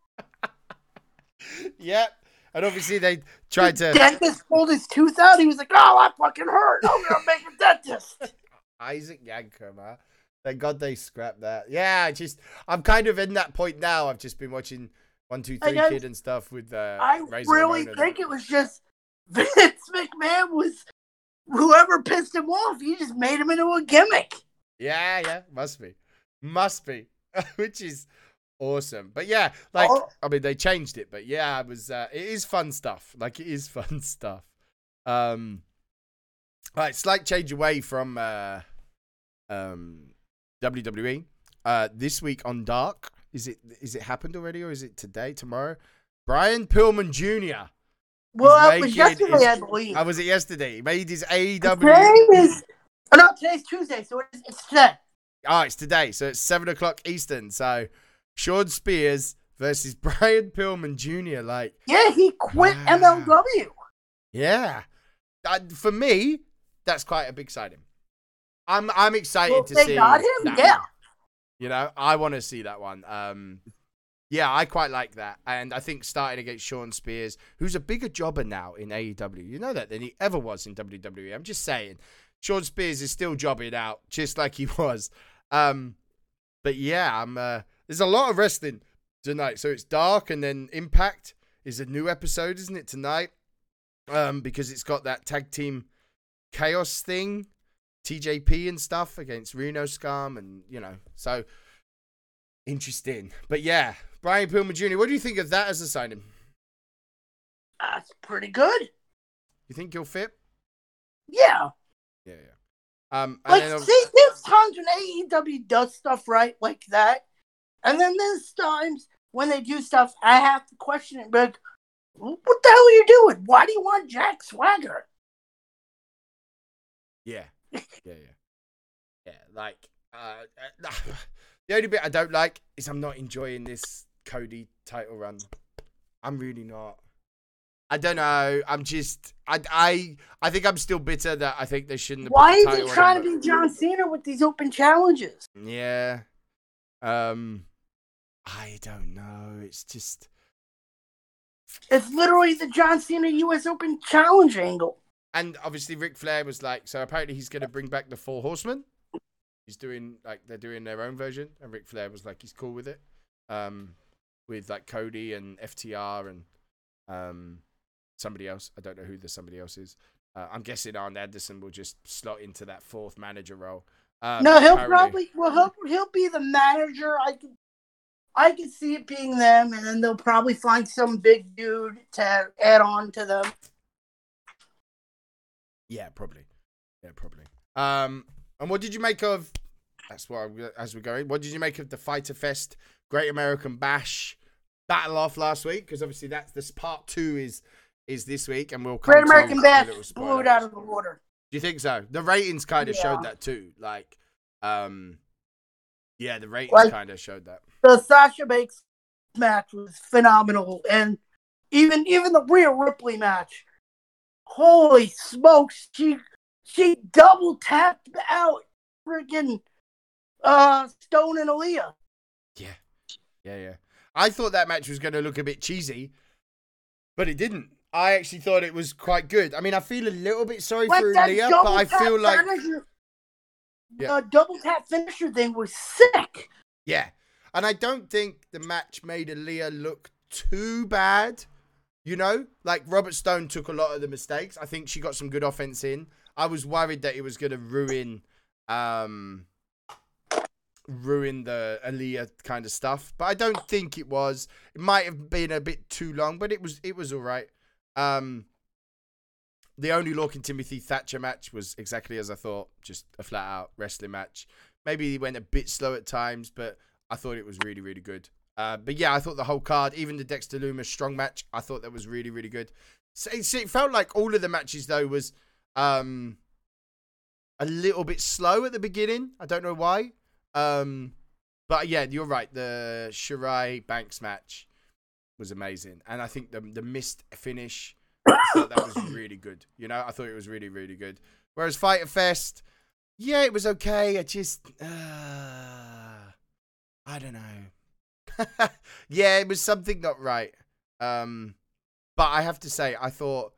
yep. And obviously they tried to. Dentist pulled his tooth out. He was like, "Oh, that fucking hurt. I'm gonna make a dentist." Isaac Yankem, man. Thank God they scrapped that. Yeah, I just I'm kind of in that point now. I've just been watching One Two Three I- Kid and stuff with uh, I Razor really Ramon and- think it was just Vince McMahon was whoever pissed him off. He just made him into a gimmick. Yeah, yeah, must be, must be, which is awesome. But yeah, like Oh. I mean, they changed it, but yeah, it was. Uh, it is fun stuff. Like it is fun stuff. Um, right, slight change away from uh, um, WWE. Uh, this week on Dark, is it is it happened already or is it today, tomorrow? Brian Pillman Jr. Well, it was yesterday, his- I believe. Was it yesterday? He made his AEW. Today is, oh no, today's Tuesday, so it's, it's today. Oh, it's today. So it's seven o'clock Eastern. So Shawn Spears versus Brian Pillman Jr. Like, Yeah, he quit Wow. MLW. yeah. Uh, for me, that's quite a big signing. I'm I'm excited Well, to they see. got him, that yeah. one. You know, I want to see that one. Um, yeah, I quite like that, and I think starting against Shawn Spears, who's a bigger jobber now in AEW, you know that than he ever was in WWE. I'm just saying, Shawn Spears is still jobbing out just like he was. Um, but yeah, I'm. Uh, there's a lot of wrestling tonight, so it's dark, and then Impact is a new episode, isn't it tonight? Um, because it's got that tag team chaos thing, TJP and stuff against Reno Scum, and you know, so interesting. But yeah, Brian Pillman Jr. What do you think of that as a signing? That's pretty good. You think he'll fit? Yeah. Yeah, yeah. Um, Like, see, there's times when AEW does stuff right like that, and then there's times when they do stuff I have to question it. Like, what the hell are you doing? Why do you want Jack Swagger? yeah, yeah, yeah, yeah. Like, uh, uh, the only bit I don't like is I'm not enjoying this Cody title run. I'm really not. I don't know. I'm just. I. I. I think I'm still bitter that I think they shouldn't. Have Why is he trying to be John Cena with these open challenges? Yeah. Um. I don't know. It's just. It's literally the John Cena U.S. Open Challenge angle. And obviously, Ric Flair was like, so apparently he's going to bring back the Four Horsemen. He's doing like they're doing their own version, and Ric Flair was like, he's cool with it. Um, with like Cody and FTR and um somebody else. I don't know who the somebody else is. Uh, I'm guessing Arn Anderson will just slot into that fourth manager role. Um, no, he'll apparently- probably well he'll he'll be the manager. I can I can see it being them, and then they'll probably find some big dude to add on to them. Yeah, probably. Yeah, probably. Um, and what did you make of? That's what I'm, as we're going. What did you make of the Fyter Fest Great American Bash battle off last week? Because obviously that's this part two is is this week, and we'll come Great American Bash blew it out of the water. Do you think so? The ratings kind of Yeah. showed that too. Like, um, yeah, the ratings Like- kind of showed that. The Sasha Banks match was phenomenal, and even even the Rhea Ripley match. Holy smokes! She she double tapped out freaking uh Stone and Aliyah. Yeah, yeah, yeah. I thought that match was going to look a bit cheesy, but it didn't. I actually thought it was quite good. I mean, I feel a little bit sorry Like for Leah, but I feel like finisher, Yeah. the double tap finisher thing was sick. yeah, and I don't think the match made Aliyah look too bad. You know, like Robert Stone took a lot of the mistakes. I think she got some good offense in. I was worried that it was going to ruin, um, ruin the Aliyah kind of stuff, but I don't think it was. It might have been a bit too long, but it was it was all right. Um, the only Lorcan Timothy Thatcher match was exactly as I thought, just a flat out wrestling match. Maybe he went a bit slow at times, but I thought it was really really good. Uh, but yeah, I thought the whole card, even the Dexter Lumis strong match, I thought that was really really good. So it, it felt like all of the matches though was um a little bit slow at the beginning. I don't know why. Um, but yeah, you're right. The Shirai Banks match was amazing, and I think the the missed finish that was really good. You know, I thought it was really really good. Whereas Fyter Fest, yeah, it was okay. I just, uh, I don't know. yeah, it was something not right. Um, but I have to say, I thought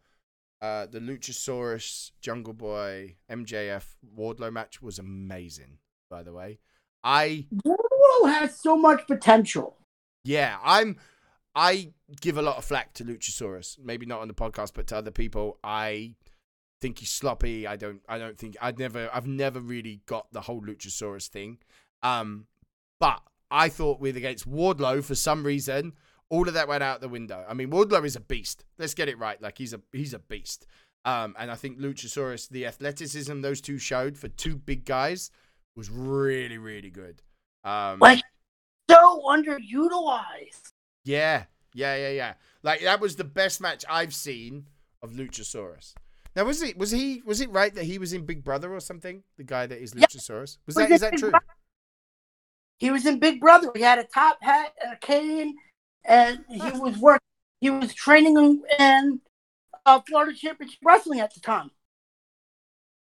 uh, the Luchasaurus, Jungle Boy, MJF, Wardlow match was amazing. By the way, I Wardlow has so much potential. yeah, I'm. I give a lot of flack to Luchasaurus. Maybe not on the podcast, but to other people. I think he's sloppy. I don't. I don't think. I'd never. I've never really got the whole Luchasaurus thing. Um, but I thought with against Wardlow for some reason, all of that went out the window. I mean, Wardlow is a beast. Let's get it right. Like he's a he's a beast. Um, and I think Luchasaurus, the athleticism those two showed for two big guys was really really good. Um, Like so underutilized. Yeah, yeah, yeah, yeah. Like that was the best match I've seen of Luchasaurus. Now was it was he was it right that he was in Big Brother or something? The guy that is Luchasaurus. Was Was that that Big true? Brother. He was in Big Brother. He had a top hat and a cane, and he was work. He was training in, in uh, Florida Championship Wrestling at the time.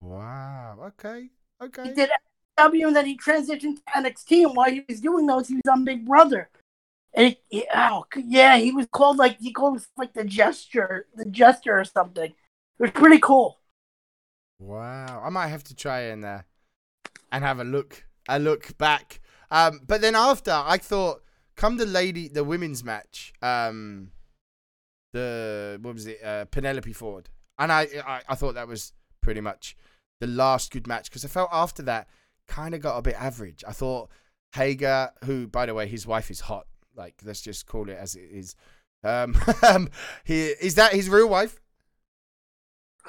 Wow. Okay. He Okay. did W, and then he transitioned to NXT. And while he was doing those, he was on Big Brother. And he, oh yeah, he was called like he called himself like the gesture, the gesture or something. It was pretty cool. Wow. I might have to try in there and have a look. A look back. Um, but then after I thought, come the lady, the women's match. Um, the what was it? Uh, Penelope Ford, and I, I I thought that was pretty much the last good match because I felt after that kind of got a bit average. I thought Hager, who by the way his wife is hot. Like let's just call it as it is. Um, he is that his real wife?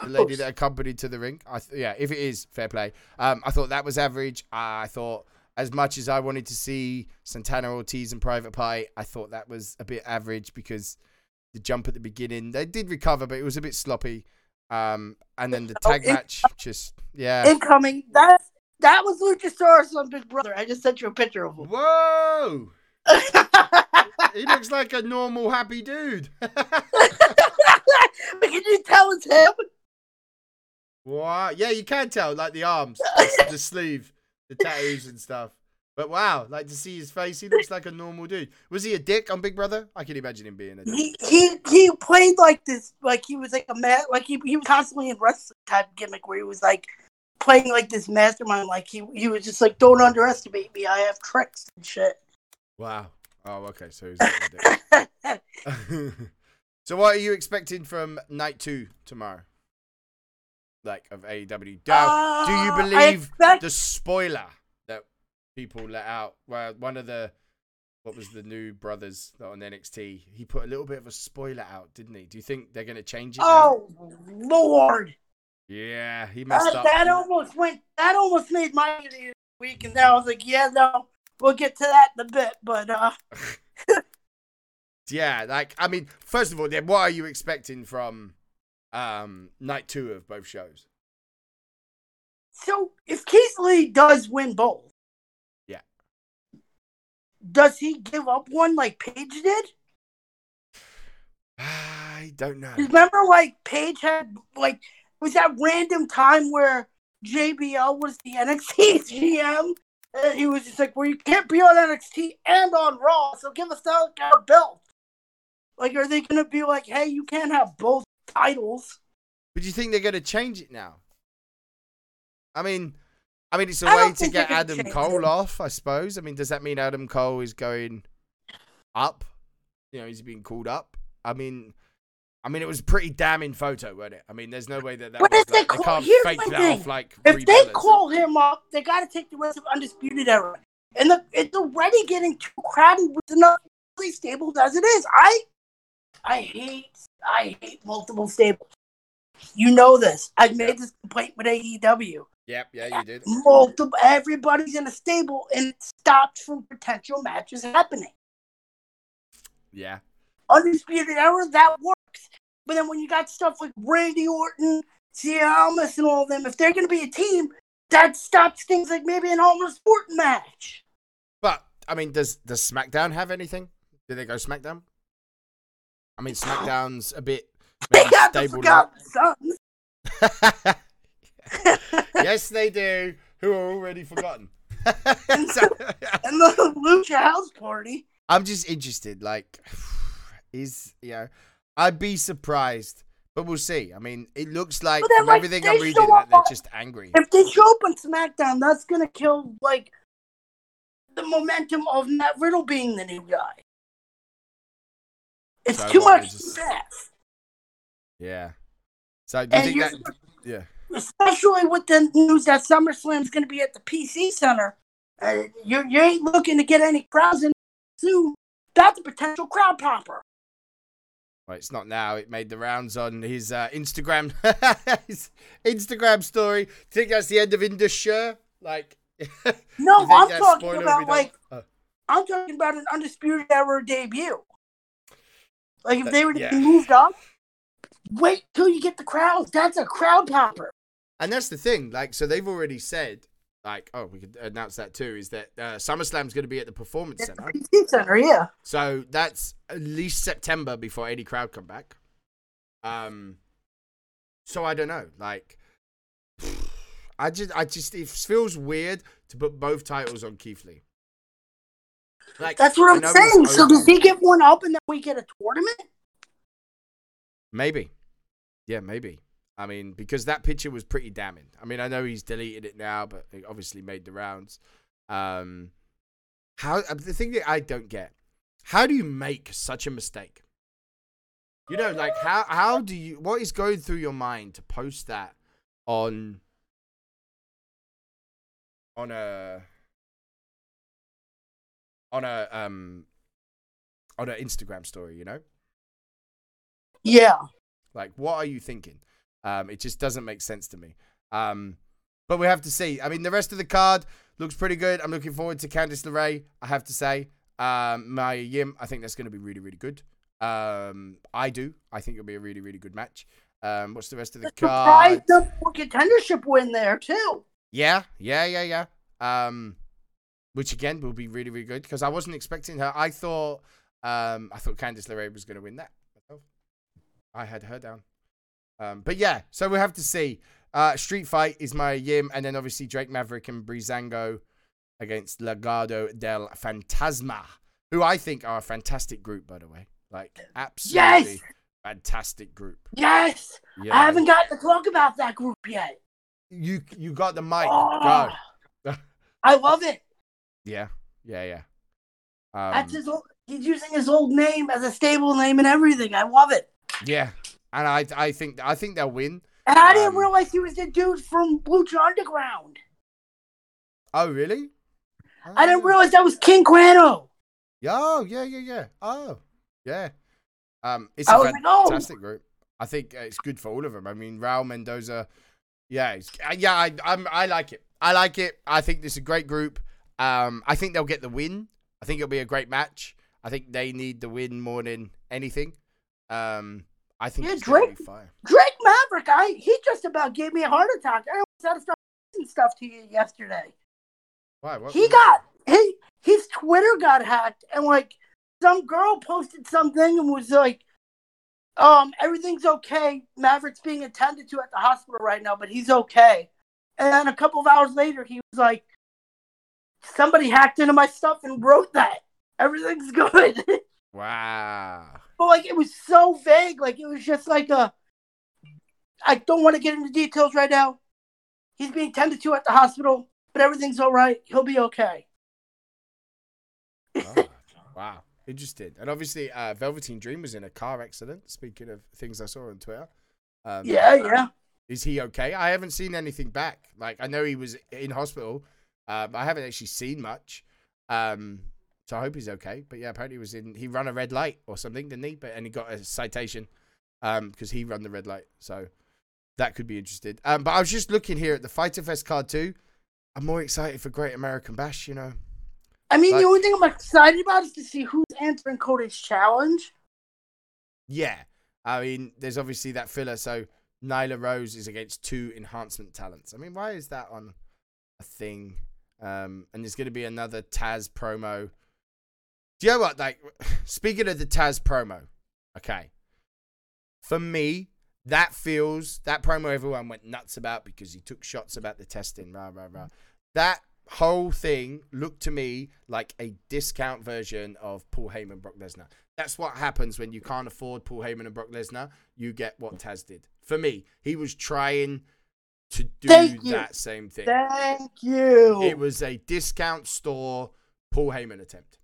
the lady that accompanied to the ring. I th- yeah, if it is fair play. Um, I thought that was average. I thought as much as I wanted to see Santana Ortiz and Private Party, I thought that was a bit average because the jump at the beginning they did recover, but it was a bit sloppy. Um, and then the Oh, tag it- match, just yeah. Incoming. That that was Luchasaurus on Big Brother. I just sent you a picture of him. Whoa! He looks like a normal happy dude. but can you tell it's him? What? Yeah, you can tell, like the arms, the sleeve, the tattoos and stuff. But wow, like to see his face, he looks like a normal dude. Was he a dick on Big Brother? I can imagine him being a dick. He he he played like this, like he was like a man, like he he was constantly in wrestling type gimmick where he was like playing like this mastermind, like he he was just like don't underestimate me, I have tricks and shit. Wow. Oh, okay. So he's not a dick. so what are you expecting from night two tomorrow? Like of AEW? Now, do you Uh, believe expect- the spoiler that people let out? Well, one of the what was the new brothers on NXT? He put a little bit of a spoiler out, didn't he? Do you think they're gonna change it? now? Oh Lord, Yeah, he messed that, up. that almost went. That almost made my week, and then I was like, yeah, no, we'll get to that in a bit, but uh. Yeah, like I mean, first of all, then what are you expecting from um night two of both shows? So if Keith Lee does win both, Yeah. does he give up one like Paige did? I don't know. Remember, like Paige had like was that random time where JBL was the NXT GM, and he was just like, "Well, you can't be on NXT and on Raw, so give us that our belt." Like, are they gonna be like, "Hey, you can't have both titles"? But do you think they're going to change it now? I mean, I mean, it's a I way to get Adam Cole off, I suppose. I mean, does that mean Adam Cole is going up? You know, he's being called up. I mean, I mean, it was a pretty damning photo, wasn't it? I mean, there's no way that that But was if they like, they call- can't here's fake my that thing. off like If they call him up, they got to take the rest of Undisputed Era. And the, it's already getting too crowded with enough stables as it is. I I hate I hate multiple stables. You know this. I've made this complaint with AEW. Yep, yeah, you did. Multiple everybody's in a stable and it stops from potential matches happening. Yeah, Undisputed Era, that works. But then when you got stuff like Randy Orton, Cialis, and all of them, if they're going to be a team, that stops things like maybe an almost Orton match. but I mean, does does SmackDown have anything? Do they go SmackDown? I mean, SmackDown's a bit They got the stable. Forgotten Sons. yes, they do. Who are already forgotten. So- and the Lucha House Party. I'm just interested. Like, is you know, I'd be surprised, but we'll see. I mean, it looks like from like, everything I'm reading that they're just angry. If they show up on SmackDown, that's going to kill, like, the momentum of Matt Riddle being the new guy. It's So too much just-. Yeah. So do you And think that? Yeah. especially with the news that SummerSlam's going to be at the PC Center. Uh, you you ain't looking to get any crowds in soon. That's a potential crowd popper. Well, it's not now. It made the rounds on his uh, Instagram, his Instagram story. Do you think that's the end of Indus Sher? Like, No, I'm talking about like Uh, I'm talking about an undisputed era debut. Like if they were to Yeah. be moved up, wait till you get the crowds. That's a crowd popper. and that's the thing. Like, so they've already said, like, oh, we could announce that too. Is that uh, SummerSlam's going to be at the Performance the Center? Center, yeah. So that's at least September before any crowd come back. Um, so I don't know. Like, I just, I just, it feels weird to put both titles on Keith Lee. Like, That's what I'm saying. So does he get one up and then we get a tournament? Maybe. Yeah, maybe. I mean, because that picture was pretty damning. I mean, I know he's deleted it now, but it obviously made the rounds. Um, how uh, the thing that I don't get, how do you make such a mistake? You know, like how how do you what is going through your mind to post that on on a on a um on an Instagram story, you know? Yeah. Like, what are you thinking? Um, it just doesn't make sense to me. Um, but we have to see. I mean, the rest of the card looks pretty good. I'm looking forward to Candice LeRae. I have to say, um, Mia Yim. I think that's going to be really, really good. Um, I do. I think it'll be a really, really good match. Um, what's the rest of the card? one contendership win there too. Yeah, yeah, yeah, yeah. Um, which again will be really, really good because I wasn't expecting her. I thought, um, I thought Candice LeRae was going to win that. I had her down. Um, but yeah, so we have to see. Uh, Street Fight is Mia Yim, and then obviously Drake Maverick and Breezango against Legado del Fantasma, who I think are a fantastic group, by the way. Like, absolutely Yes! fantastic group. Yes. Yeah. I haven't gotten to talk about that group yet. You you got the mic. Oh, Go. I love it. Yeah, yeah, yeah. Um, That's his old, he's using his old name as a stable name and everything. I love it. Yeah, and I I think I think they'll win. And I didn't Um, realize he was the dude from Lucha Underground. Oh really? I didn't Oh. realize that was King Cuerno. Oh yeah yeah yeah. Oh yeah. Um, it's a like, oh. fantastic group. I think uh, it's good for all of them. I mean, Raul Mendoza. Yeah, it's, uh, yeah. I I'm, I like it. I like it. I think this is a great group. Um, I think they'll get the win. I think it'll be a great match. I think they need the win more than anything. Um, I think Yeah, Drake-. Drake Maverick, I he just about gave me a heart attack. I almost had to start stuff to you yesterday. Why? What? He got he his Twitter got hacked and like some girl posted something and was like, um, everything's okay. Maverick's being attended to at the hospital right now, but he's okay. And then a couple of hours later, he was like, somebody hacked into my stuff and wrote that everything's good. Wow. but like it was so vague. Like it was just like a. I don't want to get into details right now. He's being tended to at the hospital, but everything's all right. He'll be okay. Oh, wow. interesting. And obviously, uh, Velveteen Dream was in a car accident. Speaking of things I saw on Twitter. Um, Yeah, yeah. Is he okay? I haven't seen anything back. Like I know he was in hospital. Um, I haven't actually seen much. Um, so I hope he's okay. But yeah, apparently he was in. He ran a red light or something, didn't he? But and he got a citation um, because he ran the red light. So that could be interesting. Um, but I was just looking here at the Fyter Fest card too. I'm more excited for Great American Bash. You know. I mean, Like- the only thing I'm excited about is to see who's answering Cody's challenge. Yeah. I mean, there's obviously that filler. So Nyla Rose is against two enhancement talents. I mean, why is that on a thing? Um, and there's going to be another Taz promo. Do you know what? Like, speaking of the Taz promo, okay. For me, that feels that promo everyone went nuts about because he took shots about the testing, rah rah rah. That whole thing looked to me like a discount version of Paul Heyman Brock Lesnar. That's what happens when you can't afford Paul Heyman and Brock Lesnar. You get what Taz did. For me, he was trying to do Thank you. that same thing. Thank you. It was a discount store Paul Heyman attempt.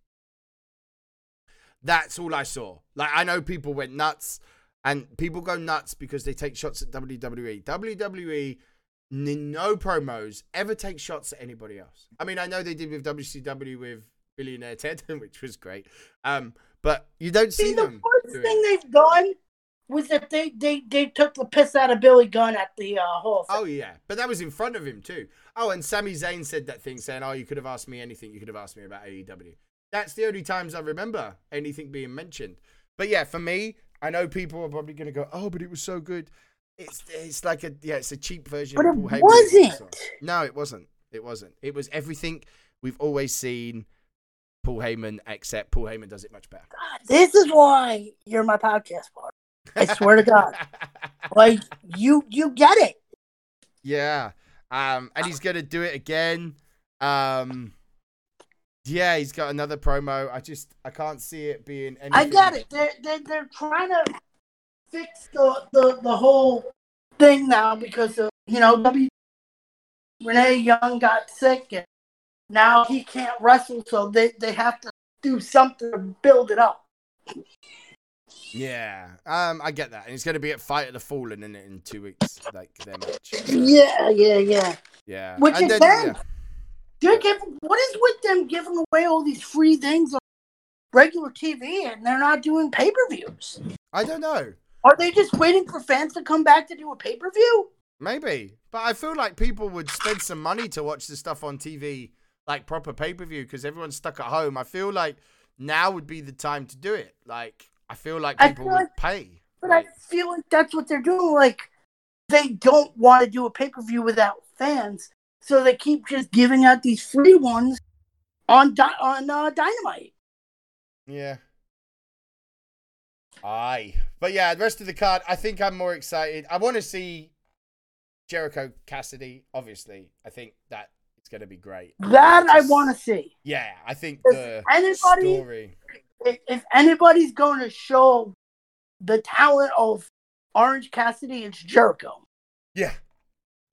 That's all I saw. Like I know people went nuts, and people go nuts because they take shots at. WWE. WWE, n- no promos ever take shots at anybody else. I mean, I know they did with WCW with Billionaire Ted, which was great. Um, but you don't see, See, the them. worst doing thing they've done was that they, they, they took the piss out of Billy Gunn at the uh, Hall. Oh yeah, but that was in front of him too. Oh, and Sami Zayn said that thing saying, "Oh, you could have asked me anything. You could have asked me about AEW." That's the only times I remember anything being mentioned. But yeah, for me, I know people are probably going to go, "Oh, but it was so good." It's it's like a yeah, it's a cheap version. But of it Paul wasn't. No, it wasn't. It wasn't. It was everything we've always seen. Paul Heyman, except Paul Heyman does it much better. God, this is why you're my podcast partner. I swear to God. Like you you get it. Yeah. Um, and he's gonna do it again. Um, yeah, he's got another promo. I just I can't see it being anything. I get it. They're, they're, they're trying to fix the, the, the whole thing now because of, you know, W. Renee Young got sick and now he can't wrestle, so they, they have to do something to build it up. Yeah. Um, I get that, and he's gonna be at Fight of the Fallen in it in two weeks, like their match. Yeah, yeah, yeah. Yeah. Which and is then, them. They're giving, what is with them giving away all these free things on regular TV and they're not doing pay per views? I don't know. Are they just waiting for fans to come back to do a pay per view? Maybe, but I feel like people would spend some money to watch the stuff on TV, like proper pay per view, because everyone's stuck at home. I feel like now would be the time to do it. Like, I feel like people feel would like- pay. But I feel like that's what they're doing. Like they don't want to do a pay per view without fans, so they keep just giving out these free ones on Di- on uh, Dynamite. Yeah. Aye. But yeah, the rest of the card, I think I'm more excited. I want to see Jericho Cassidy, obviously. I think that it's going to be great. That I Just- want to see. Yeah, I think If the anybody, story. if, if anybody's going to show the talent of Orange Cassidy, it's Jericho. Yeah.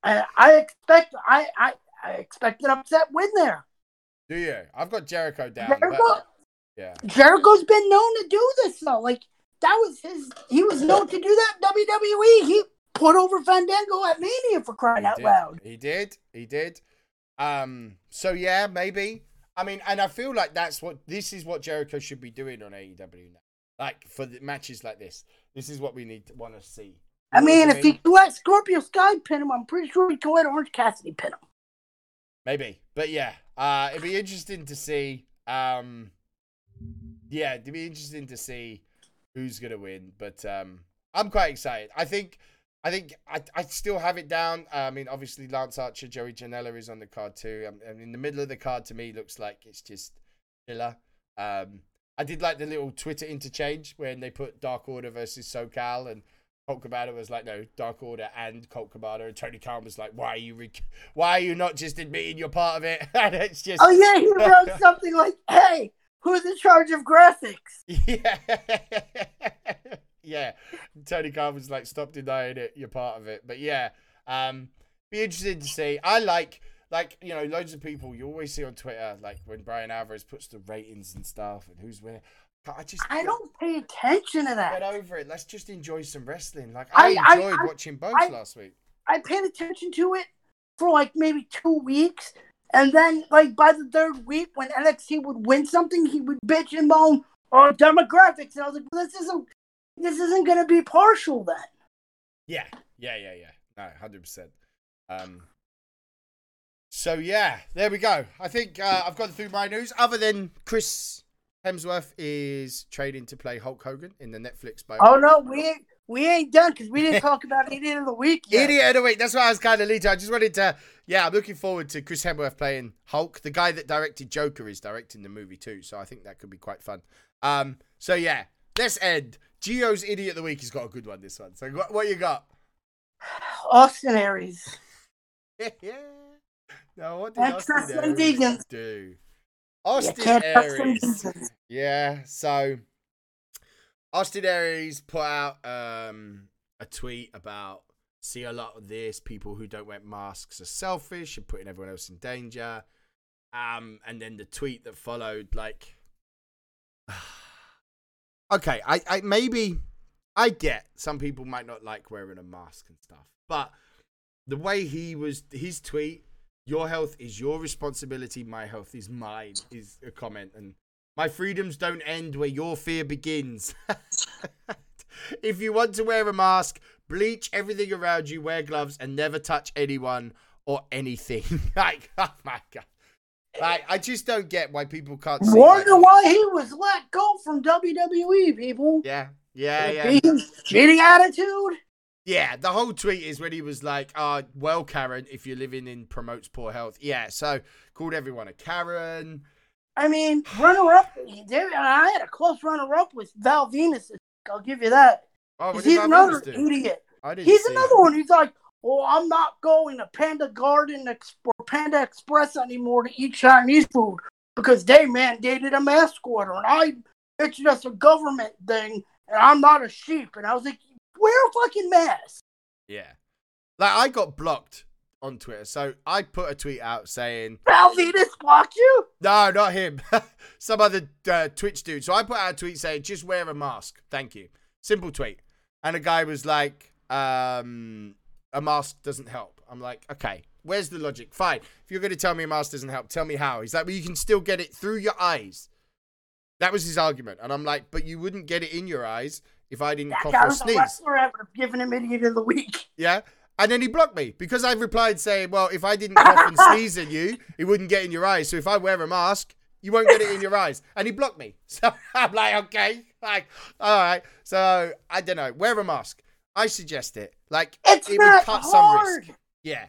I expect I I, I expect an upset win there. Do you? I've got Jericho down. Jericho, But, yeah. Jericho's been known to do this though. Like that was his. He was known to do that. WWE. He put over Fandango at Mania for crying He out did. loud. He did. He did. Um. So yeah, maybe. I mean, and I feel like that's what this is what Jericho should be doing on AEW now. Like for the matches like this, this is what we need to want to see. I mean, if he let Scorpio Sky pin him, I'm pretty sure he can let Orange Cassidy pin him. maybe, but yeah, uh, it'd be interesting to see. Um, yeah, it'd be interesting to see who's gonna win. But um, I'm quite excited. I think. I think I, I still have it down. Uh, I mean, obviously, Lance Archer, Joey Janela is on the card too. Um, and in the middle of the card, to me, looks like it's just filler. Um, I did like the little Twitter interchange when they put Dark Order versus SoCal, and Colt Cabana was like, "No, Dark Order and Colt Cabana," and Tony Khan was like, "Why are you, rec- why are you not just admitting you're part of it?" and it's just, Oh yeah, he wrote something like, "Hey, who's in charge of graphics?" Yeah. yeah. Tony Khan was like, stop denying it, you're part of it. But yeah, um, be interested to see. I like like, you know, loads of people you always see on Twitter, like when Bryan Alvarez puts the ratings and stuff and who's winning. I just I don't pay attention to that. get over it. Let's just enjoy some wrestling. Like I, I- enjoyed I- watching both I- last week. I paid attention to it for like maybe two weeks, and then like by the third week, when NXT would win something, he would bitch and moan on demographics, and I was like, well, "This isn't, this isn't gonna be partial then." Yeah, yeah, yeah, yeah. No, hundred percent. Um. So yeah, there we go. I think uh, I've gone through my news. Other than Chris Hemsworth is trading to play Hulk Hogan in the Netflix. Bio. Oh no, we ain't, we ain't done because we didn't talk about idiot of the week yet. Idiot of the week. That's what I was kind of leading to. I just wanted to. Yeah, I'm looking forward to Chris Hemsworth playing Hulk. The guy that directed Joker is directing the movie too, so I think that could be quite fun. Um. So yeah, let's end. Geo's idiot of the week He's got a good one. This one. So what, what you got? Austin Aries. yeah. No, what did Austin Aries do? You Austin can't trust them Aries. Yeah, so Austin Aries put out um, a tweet about see a lot of this. People who don't wear masks are selfish and putting everyone else in danger. Um, and then the tweet that followed, like, okay, I, I maybe I get some people might not like wearing a mask and stuff, but the way he was, his tweet, your health is your responsibility, my health is mine, is a comment, and my freedoms don't end where your fear begins. if you want to wear a mask, bleach everything around you, wear gloves, and never touch anyone or anything. like, oh my god. Like, I just don't get why people can't see. Wonder like- why he was let go from WWE, people. Yeah, yeah, yeah. Shitty attitude. Yeah, the whole tweet is when he was like, uh, well, Karen, if you're living in promotes poor health. Yeah, so called everyone a Karen. I mean, runner up. I had a close runner up with Val Venis. I'll give you that. Oh, 'Cause what did he's another idiot. He's another it. one. He's like, "Oh, I'm not going to Panda Garden or Panda Express anymore to eat Chinese food because they mandated a mask order, and I it's just a government thing, and I'm not a sheep." And I was like, "Wear a fucking mask." Yeah. Like, I got blocked on Twitter. So I put a tweet out saying, Val Venis blocked you. no, not him. Some other uh, Twitch dude. So I put out a tweet saying, just wear a mask. Thank you. Simple tweet. And a guy was like, um, a mask doesn't help. I'm like, okay, where's the logic? Fine. If you're going to tell me a mask doesn't help, tell me how. He's like, well, you can still get it through your eyes. That was his argument. And I'm like, but you wouldn't get it in your eyes if I didn't That cough or sneeze. wrestler. I would have given him idiot of the week. Yeah. And then he blocked me because I replied saying, well, if I didn't cough and sneeze at you, it wouldn't get in your eyes. So if I wear a mask, you won't get it in your eyes. And he blocked me. So I'm like, okay. Like, all right. So I don't know. Wear a mask. I suggest it. Like, It's it would cut hard. some risk. Yeah.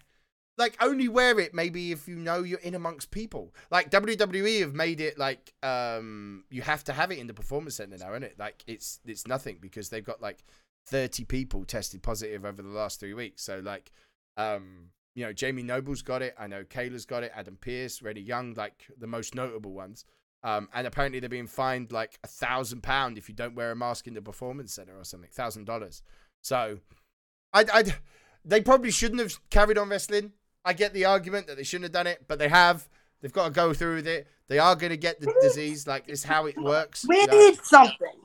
Like, only wear it maybe if you know you're in amongst people. Like, WWE have made it like, um, you have to have it in the performance center now, isn't it? Like, it's, it's nothing because they've got like 30 people tested positive over the last three weeks. So, like, um, you know, Jamie Noble's got it. I know Kayla's got it. Adam Pearce, Renee Young, like the most notable ones. Um, and apparently they're being fined like a thousand pound if you don't wear a mask in the performance center or something, thousand dollars. So, I, I, they probably shouldn't have carried on wrestling. I get the argument that they shouldn't have done it, but they have. They've got to go through with it. They are going to get the disease. Like it's how it works. We you know? need something.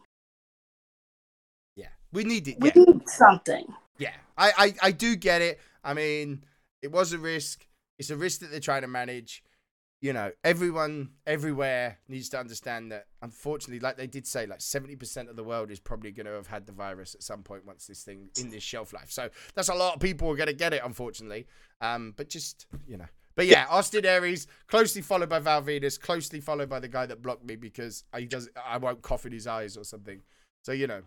yeah, we need it. We Yeah. need something. Yeah, I, I, I do get it. I mean, it was a risk. It's a risk that they're trying to manage. You know, everyone everywhere needs to understand that. Unfortunately, like they did say, like seventy percent of the world is probably going to have had the virus at some point once this thing in this shelf life. So that's a lot of people are going to get it, unfortunately. Um, but just you know, but yeah, Austin Aries closely followed by Val Venis, closely followed by the guy that blocked me because he does. I won't cough in his eyes or something. So you know,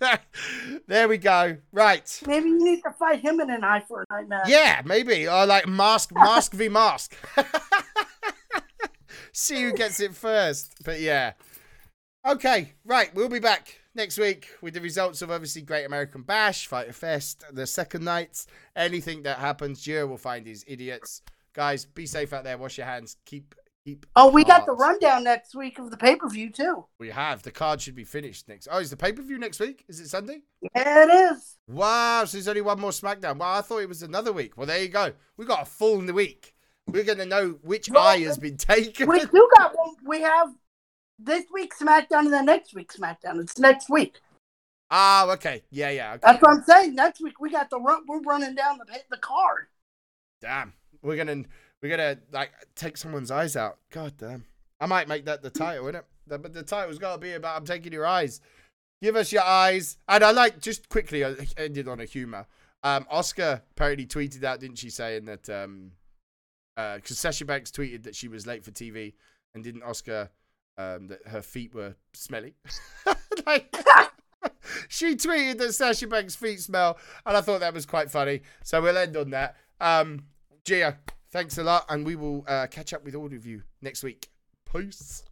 there we go. Right. Maybe you need to fight him in an eye for an eye match. Yeah, maybe. Or like mask, mask v mask. See who gets it first. But yeah. Okay, right. We'll be back next week with the results of obviously Great American Bash, Fyter Fest, the second nights. Anything that happens, Gio will find these idiots. Guys, be safe out there. Wash your hands. Keep, keep. Oh, we got the rundown next week of the pay per view too. We have. The card should be finished next. Oh, is the pay per view next week? Is it Sunday? Yeah, it is. Wow, so there's only one more SmackDown. Well, I thought it was another week. Well, there you go. We got a full week. We're gonna know which Well, eye has been taken. We do got one. We have this week's SmackDown and the next week's SmackDown. It's next week. Oh, okay. Yeah, yeah. Okay. That's what I'm saying. Next week we got the run. We're running down the the card. Damn. We're gonna we're gonna like take someone's eyes out. God damn. I might make that the title, innit? The, but the title's got to be about I'm taking your eyes. Give us your eyes. And I like just quickly I ended on a humor. Um, Asuka apparently tweeted out, didn't she, saying that um, because uh, Sasha Banks tweeted that she was late for TV, and didn't Asuka um, that her feet were smelly. like, she tweeted that Sasha Banks' feet smell, and I thought that was quite funny. So we'll end on that. Um, Gia, thanks a lot, and we will uh, catch up with all of you next week. Peace.